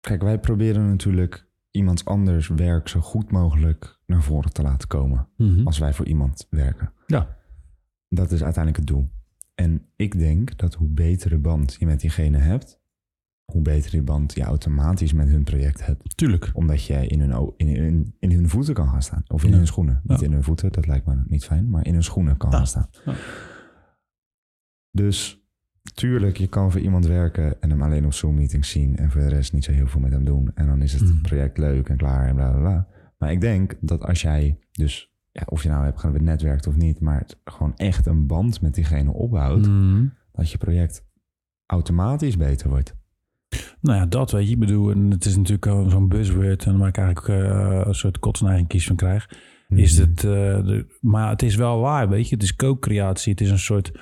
Speaker 2: kijk, wij proberen natuurlijk iemands anders werk zo goed mogelijk naar voren te laten komen. Als wij voor iemand werken.
Speaker 1: Ja.
Speaker 2: Dat is uiteindelijk het doel. En ik denk dat hoe betere band je met diegene hebt, hoe beter die band je automatisch met hun project hebt.
Speaker 1: Tuurlijk.
Speaker 2: Omdat jij in hun, in, in, in hun voeten kan gaan staan. Of in
Speaker 1: Ja.
Speaker 2: hun schoenen. Niet
Speaker 1: Ja.
Speaker 2: in hun voeten, dat lijkt me niet fijn. Maar in hun schoenen kan
Speaker 1: Ja.
Speaker 2: gaan staan. Dus tuurlijk, je kan voor iemand werken en hem alleen op Zoom-meetings zien. En voor de rest niet zo heel veel met hem doen. En dan is het
Speaker 1: Mhm.
Speaker 2: project leuk en klaar en bla bla bla. Maar ik denk dat als jij dus, ja, of je nou hebt netwerkt of niet. Maar het gewoon echt een band met diegene opbouwt.
Speaker 1: Mhm.
Speaker 2: Dat je project automatisch beter wordt.
Speaker 1: Nou ja, dat weet je. Ik bedoel, en het is natuurlijk zo'n buzzword en waar ik eigenlijk eh, een soort kotsneiging kies van krijg. Is
Speaker 2: Mhm.
Speaker 1: het, eh, de, maar het is wel waar, weet je. Het is co-creatie. Het is een soort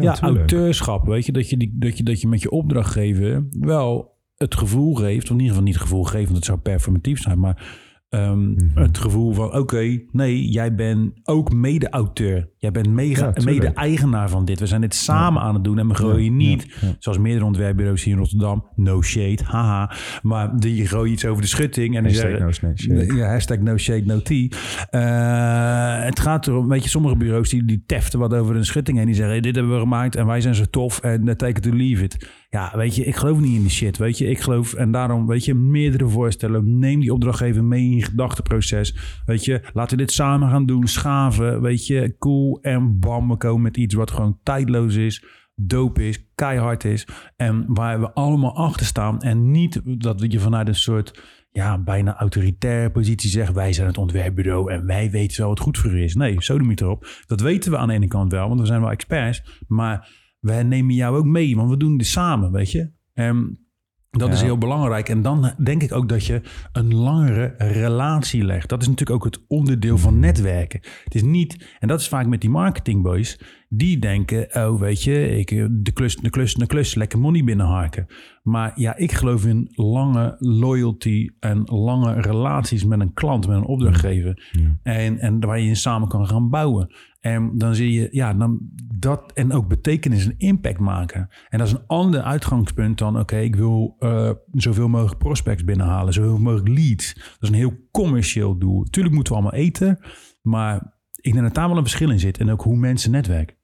Speaker 1: ja, auteurschap, weet je. Dat je, die, dat, je. dat je met je opdrachtgever wel het gevoel geeft, of in ieder geval niet het gevoel geeft, want het zou performatief zijn, maar ehm,
Speaker 2: Mhm.
Speaker 1: het gevoel van, oké, nee, jij bent ook mede-auteur. Jij bent mega-
Speaker 2: Ja,
Speaker 1: mede-eigenaar van dit. We zijn dit samen aan het doen en we gooien
Speaker 2: Ja,
Speaker 1: niet, zoals meerdere ontwerpbureaus hier in Rotterdam, no shade, haha, maar die gooien iets over de schutting en die
Speaker 2: Hashtag
Speaker 1: zeggen,
Speaker 2: no snake shade.
Speaker 1: ja, hashtag no shade, no tea. Eh, het gaat erom, weet je, sommige bureaus die, die teften wat over een schutting en die zeggen, dit hebben we gemaakt en wij zijn zo tof en uh, take it to leave it. Ja, weet je, ik geloof niet in die shit, weet je. Ik geloof, en daarom, weet je, meerdere voorstellen. Neem die opdrachtgever mee in je gedachteproces. Weet je, laten we dit samen gaan doen, schaven, weet je, cool. En bam, we komen met iets wat gewoon tijdloos is, dope is, keihard is. En waar we allemaal achter staan. En niet dat je vanuit een soort ja, bijna autoritaire positie zegt... wij zijn het ontwerpbureau en wij weten wel wat goed voor u is. Nee, zo niet erop. Dat weten we aan de ene kant wel, want we zijn wel experts. Maar wij nemen jou ook mee, want we doen dit samen, weet je. En dat
Speaker 2: Ja.
Speaker 1: is heel belangrijk. En dan denk ik ook dat je een langere relatie legt. Dat is natuurlijk ook het onderdeel van netwerken. Het is niet, en dat is vaak met die marketingboys, die denken, oh weet je, ik, eh, de klus, de klus, de klus, lekker money binnenharken. Maar ja, ik geloof in lange loyalty en lange relaties met een klant, met een opdrachtgever.
Speaker 2: Ja.
Speaker 1: En, en waar je samen kan gaan bouwen. En dan zie je, ja, dan dat en ook betekenis en impact maken. En dat is een ander uitgangspunt dan, oké, ik wil eh, zoveel mogelijk prospects binnenhalen, zoveel mogelijk leads. Dat is een heel commercieel doel. Tuurlijk moeten we allemaal eten, maar ik denk dat daar wel een verschil in zit. En ook hoe mensen netwerken.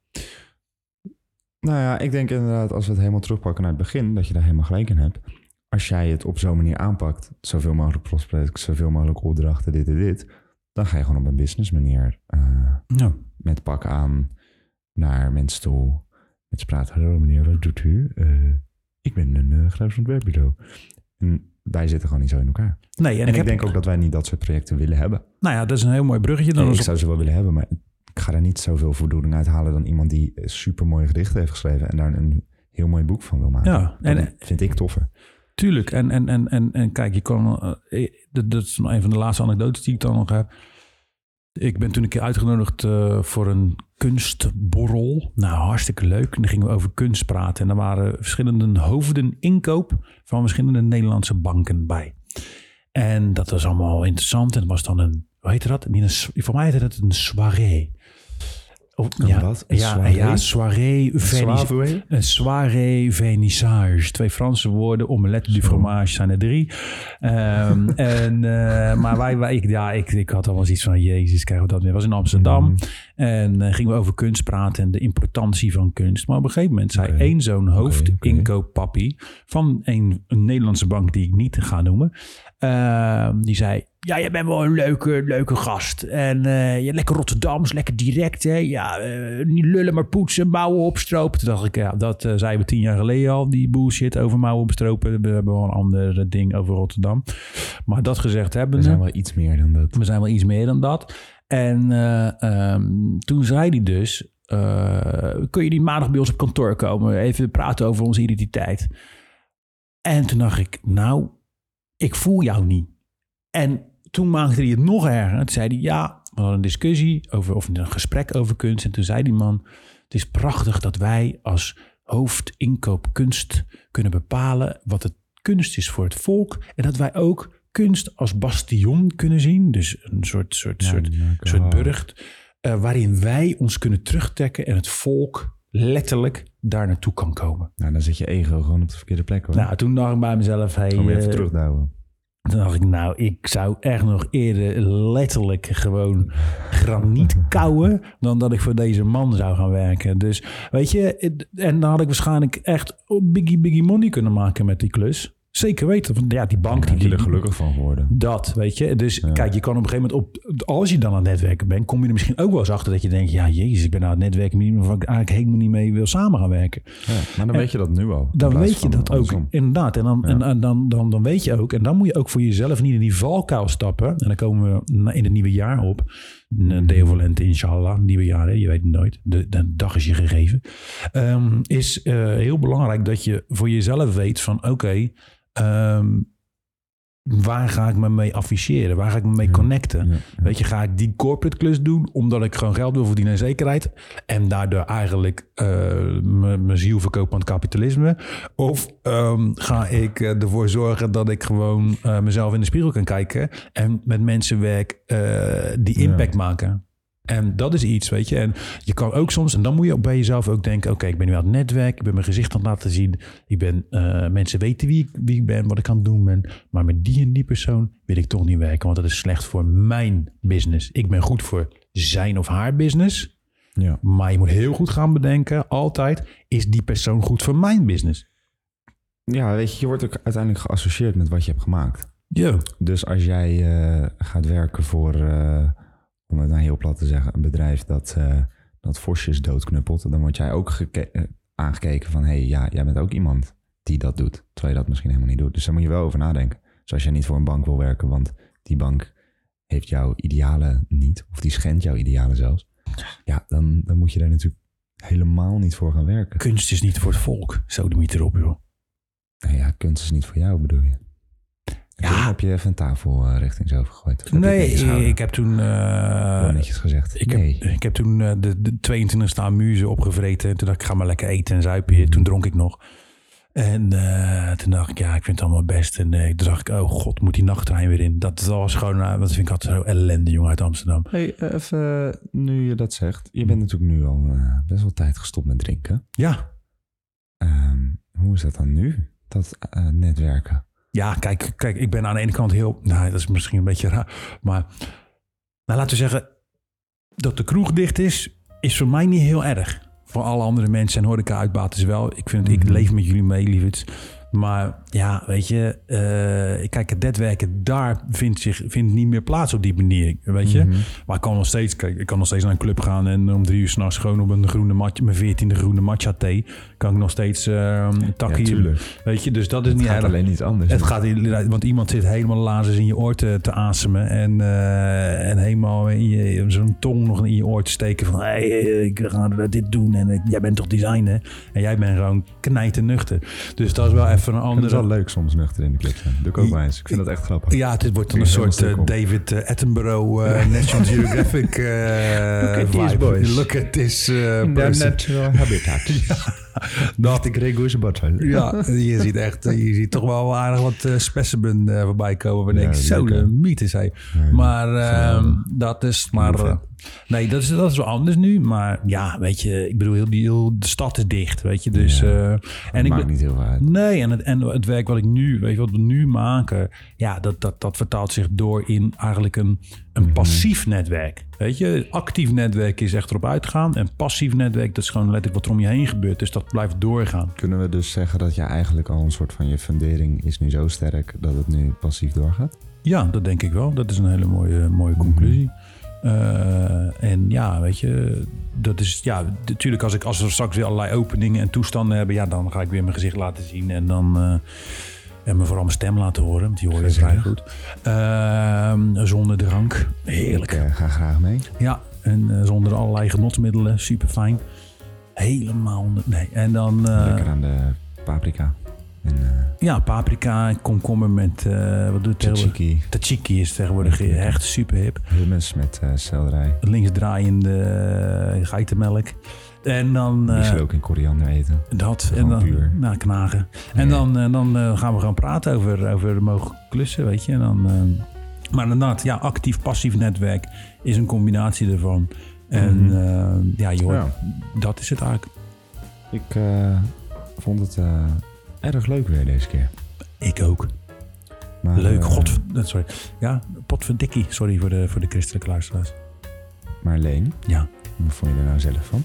Speaker 2: Nou ja, ik denk inderdaad, als we het helemaal terugpakken naar het begin, dat je daar helemaal gelijk in hebt. Als jij het op zo'n manier aanpakt, zoveel mogelijk prospects, zoveel mogelijk opdrachten, dit en dit, dan ga je gewoon op een business manier eh,
Speaker 1: Ja.
Speaker 2: met pak aan naar mensen toe. Met ze praten, hallo meneer, wat doet u? Eh, ik ben een uh, grafisch ontwerpbureau. En wij zitten gewoon niet zo in elkaar.
Speaker 1: Nee, en,
Speaker 2: En,
Speaker 1: ik,
Speaker 2: denk ook dat wij niet dat soort projecten willen hebben.
Speaker 1: nou ja, dat is een heel mooi bruggetje. Dan
Speaker 2: ik zou ze wel willen hebben, maar ik ga er niet zoveel voldoening uit halen dan iemand die super mooie gedichten heeft geschreven en daar een heel mooi boek van wil maken.
Speaker 1: Ja, en-
Speaker 2: dat vind ik toffer.
Speaker 1: Tuurlijk. En, en, en, en, en kijk, je kan. eh, dat, dat is een van de laatste anekdotes die ik dan nog heb. Ik ben toen een keer uitgenodigd eh, voor een kunstborrel. Nou, hartstikke leuk. En dan gingen we over kunst praten. En er waren verschillende hoofden inkoop van verschillende Nederlandse banken bij. En dat was allemaal interessant. En het was dan een, hoe heette dat? Voor mij heette het een soirée. Of,
Speaker 2: Een
Speaker 1: ja,
Speaker 2: wat? Een
Speaker 1: ja,
Speaker 2: soirée?
Speaker 1: ja, soirée. vernis-
Speaker 2: Suave?
Speaker 1: een soirée vernissage. Twee Franse woorden. Omelette du fromage zijn er drie. Ehm, *laughs* en, eh, maar wij, wij, ik, ja, ik, ik had al wel iets van... Jezus, krijgen we dat weer. was in Amsterdam.
Speaker 2: Mhm.
Speaker 1: En eh, gingen we over kunst praten en de importantie van kunst. Maar op een gegeven moment zei één zo'n hoofdinkooppappie... van een, een Nederlandse bank die ik niet ga noemen... ehm, die zei... ja, je bent wel een leuke, leuke gast. En eh, je lekker Rotterdams, lekker direct. Hè? Ja, eh, niet lullen, maar poetsen, mouwen opstropen. Toen dacht ik, ja, dat uh, zeiden we tien jaar geleden al, die bullshit over mouwen opstropen. We hebben wel een ander ding over Rotterdam. Maar dat gezegd hebben
Speaker 2: we... zijn wel iets meer dan dat.
Speaker 1: We zijn wel iets meer dan dat. En um, toen zei hij dus, kun je die maandag bij ons op kantoor komen? Even praten over onze identiteit. En toen dacht ik, nou, ik voel jou niet. En toen maakte hij het nog erger. Toen zei hij, ja, we hadden een discussie over, of een gesprek over kunst. En toen zei die man, het is prachtig dat wij als hoofdinkoop kunst kunnen bepalen wat het kunst is voor het volk. En dat wij ook kunst als bastion kunnen zien. Dus een soort, soort, soort, soort burcht. Uh, waarin wij ons kunnen terugtrekken en het volk letterlijk daar naartoe kan komen.
Speaker 2: Nou, dan zit je ego gewoon op de verkeerde plek. Hoor.
Speaker 1: Nou, toen dacht ik bij mezelf... Hey,
Speaker 2: Kom even uh, terugdouwen.
Speaker 1: Toen dacht ik, nou, ik zou echt nog eerder letterlijk gewoon graniet *laughs* kouwen dan dat ik voor deze man zou gaan werken. Dus weet je, en dan had ik waarschijnlijk echt biggie biggie money kunnen maken met die klus. Zeker weten. Want ja, die bank...
Speaker 2: die,
Speaker 1: die
Speaker 2: er gelukkig van worden.
Speaker 1: Dat, weet je. Dus kijk, je kan op een gegeven moment... op als je dan aan het netwerken bent... kom je er misschien ook wel eens achter dat je denkt... ja, jezus, ik ben aan het netwerken... waar ik eigenlijk helemaal niet mee wil samen gaan werken.
Speaker 2: Ja, maar dan weet je dat nu al.
Speaker 1: Dan weet je dat ook, inderdaad. En, dan, en, dan, dan, dan weet je ook... en dan moet je ook voor jezelf niet in die valkuil stappen. En dan komen we in het nieuwe jaar op... Deovalent, inshallah, nieuwe jaar, hè? je weet het nooit. De, de dag is je gegeven. Um, is uh, heel belangrijk dat je voor jezelf weet van... oké, okay, Um, waar ga ik me mee afficheren? Waar ga ik me mee connecten? Weet je, ga ik die corporate klus doen omdat ik gewoon geld wil verdienen en zekerheid en daardoor eigenlijk uh, mijn ziel verkopen aan het kapitalisme? Of um, ga ik uh, ervoor zorgen dat ik gewoon uh, mezelf in de spiegel kan kijken en met mensen werk die impact maken? En dat is iets, weet je. En je kan ook soms, en dan moet je ook bij jezelf ook denken: oké, ik ben nu aan het netwerk, ik ben mijn gezicht aan het laten zien. Ik ben, uh, mensen weten wie ik, wie ik ben, wat ik aan het doen ben. Maar met die en die persoon wil ik toch niet werken, want dat is slecht voor mijn business. Ik ben goed voor zijn of haar business. Ja. Maar je moet heel goed gaan bedenken, altijd, is die persoon goed voor mijn business?
Speaker 2: Ja, weet je, je wordt ook uiteindelijk geassocieerd met wat je hebt gemaakt.
Speaker 1: Ja.
Speaker 2: Dus als jij uh, gaat werken voor. Uh, om het nou heel plat te zeggen, een bedrijf dat, uh, dat vosjes doodknuppelt, dan word jij ook uh, aangekeken van, hé, hey, ja, jij bent ook iemand die dat doet, terwijl je dat misschien helemaal niet doet. Dus daar moet je wel over nadenken. Dus als je niet voor een bank wil werken, want die bank heeft jouw idealen niet, of die schendt jouw idealen zelfs, ja, dan, dan moet je daar natuurlijk helemaal niet voor gaan werken.
Speaker 1: Kunst is niet voor het volk, zo de mythe erop, joh.
Speaker 2: Nou ja, kunst is niet voor jou, bedoel je? Ja. heb je even een tafel uh, richting zo gegooid?
Speaker 1: Nee, ik heb toen... Uh,
Speaker 2: netjes gezegd.
Speaker 1: Ik,
Speaker 2: nee.
Speaker 1: heb, ik heb toen uh, de, de 22 staan muzen opgevreten. En toen dacht ik, ga maar lekker eten en zuipen. Mm. Toen dronk ik nog. En toen dacht ik, ja, ik vind het allemaal best. En toen dacht ik, oh god, moet die nachttrein weer in. Dat was gewoon, dat vind ik altijd zo ellende, jongen, uit Amsterdam.
Speaker 2: Hey, even, nu je dat zegt. Je bent natuurlijk nu al best wel tijd gestopt met drinken.
Speaker 1: Ja.
Speaker 2: Um, hoe is dat dan nu, dat netwerken?
Speaker 1: Ja, kijk, kijk, ik ben aan de ene kant heel. Nou, dat is misschien een beetje raar. Maar nou, laten we zeggen. Dat de kroeg dicht is, is voor mij niet heel erg. Voor alle andere mensen en horeca-uitbaters wel. Ik vind het, ik mhm. leef met jullie mee, lieverd. Maar ja, weet je, uh, kijk, het netwerken daar vindt, zich, vindt niet meer plaats op die manier, weet je. Mhm. Maar ik kan nog steeds, kijk, ik kan nog steeds naar een club gaan en om drie uur s'nachts gewoon op een groene matje, mijn veertiende groene matcha thee, kan ik nog steeds uh, takkie, ja, weet je. Dus dat is
Speaker 2: het
Speaker 1: niet
Speaker 2: gaat alleen niet anders.
Speaker 1: Het gaat, want iemand zit helemaal lazers in je oor te, te asemen en, uh, en helemaal in je, zo'n tong nog in je oor te steken van, hey, ik ga dit doen en jij bent toch designer en jij bent gewoon knijten nuchter. Dus dat is wel even even een andere...
Speaker 2: Het is wel leuk soms nuchter in de club zijn. Doe ik ook maar eens. Ik vind dat echt grappig.
Speaker 1: Ja, het wordt dan een soort uh, David uh, Attenborough uh, National *laughs* Geographic
Speaker 2: Look at these boys.
Speaker 1: Look at this
Speaker 2: In their natural habitat. *laughs* *laughs* Dat ik bottle.
Speaker 1: Ja, *laughs* je ziet echt, je ziet toch wel aardig wat uh, specimen uh, voorbij komen. We ja, zo de mythe zei. Maar uh, dat is maar... Nee, dat is, dat is wel anders nu. Maar ja, weet je, ik bedoel, heel, heel de stad is dicht, weet je. Dus,
Speaker 2: ja, en ik maakt niet heel veel uit.
Speaker 1: Nee, en het, en het werk wat ik nu, weet je, wat we nu maken, ja, dat, dat, dat vertaalt zich door in eigenlijk een, een mhm. passief netwerk. Weet je, actief netwerk is echt erop uitgaan. En passief netwerk, dat is gewoon letterlijk wat er om je heen gebeurt. Dus dat blijft doorgaan.
Speaker 2: Kunnen we dus zeggen dat je eigenlijk al een soort van je fundering is nu zo sterk dat het nu passief doorgaat?
Speaker 1: Ja, dat denk ik wel. Dat is een hele mooie, mooie conclusie. Uh, en ja, weet je, dat is ja, natuurlijk als ik als we straks weer allerlei openingen en toestanden hebben, ja, dan ga ik weer mijn gezicht laten zien en dan uh, en me vooral mijn stem laten horen, want die hoor je vrij goed. Uh, zonder drank, heerlijk.
Speaker 2: Ik ga graag mee.
Speaker 1: Ja, en zonder allerlei genotsmiddelen, super fijn. Helemaal, nee. En dan.
Speaker 2: Lekker aan de paprika. En,
Speaker 1: ja, paprika en komkommer met, wat doet
Speaker 2: Tzatziki.
Speaker 1: Tzatziki is tegenwoordig echt super hip.
Speaker 2: Hummus met selderij.
Speaker 1: Linksdraaiende geitenmelk. En dan...
Speaker 2: Die zou ook in koriander eten.
Speaker 1: Dat. Gewoon en dan puur. Nou, knagen. En dan, dan gaan we gaan praten over, over mogelijke klussen, weet je. En dan, maar inderdaad, ja, actief-passief netwerk is een combinatie ervan. En mm -hmm. ja, je hoort, ja. dat is het eigenlijk.
Speaker 2: Ik vond het erg leuk weer deze keer.
Speaker 1: Ik ook. Maar, leuk, uh, god... Sorry. Ja, potverdikkie. Sorry voor de, voor de christelijke luisteraars.
Speaker 2: Maar Leen?
Speaker 1: Ja?
Speaker 2: Wat vond je er nou zelf van?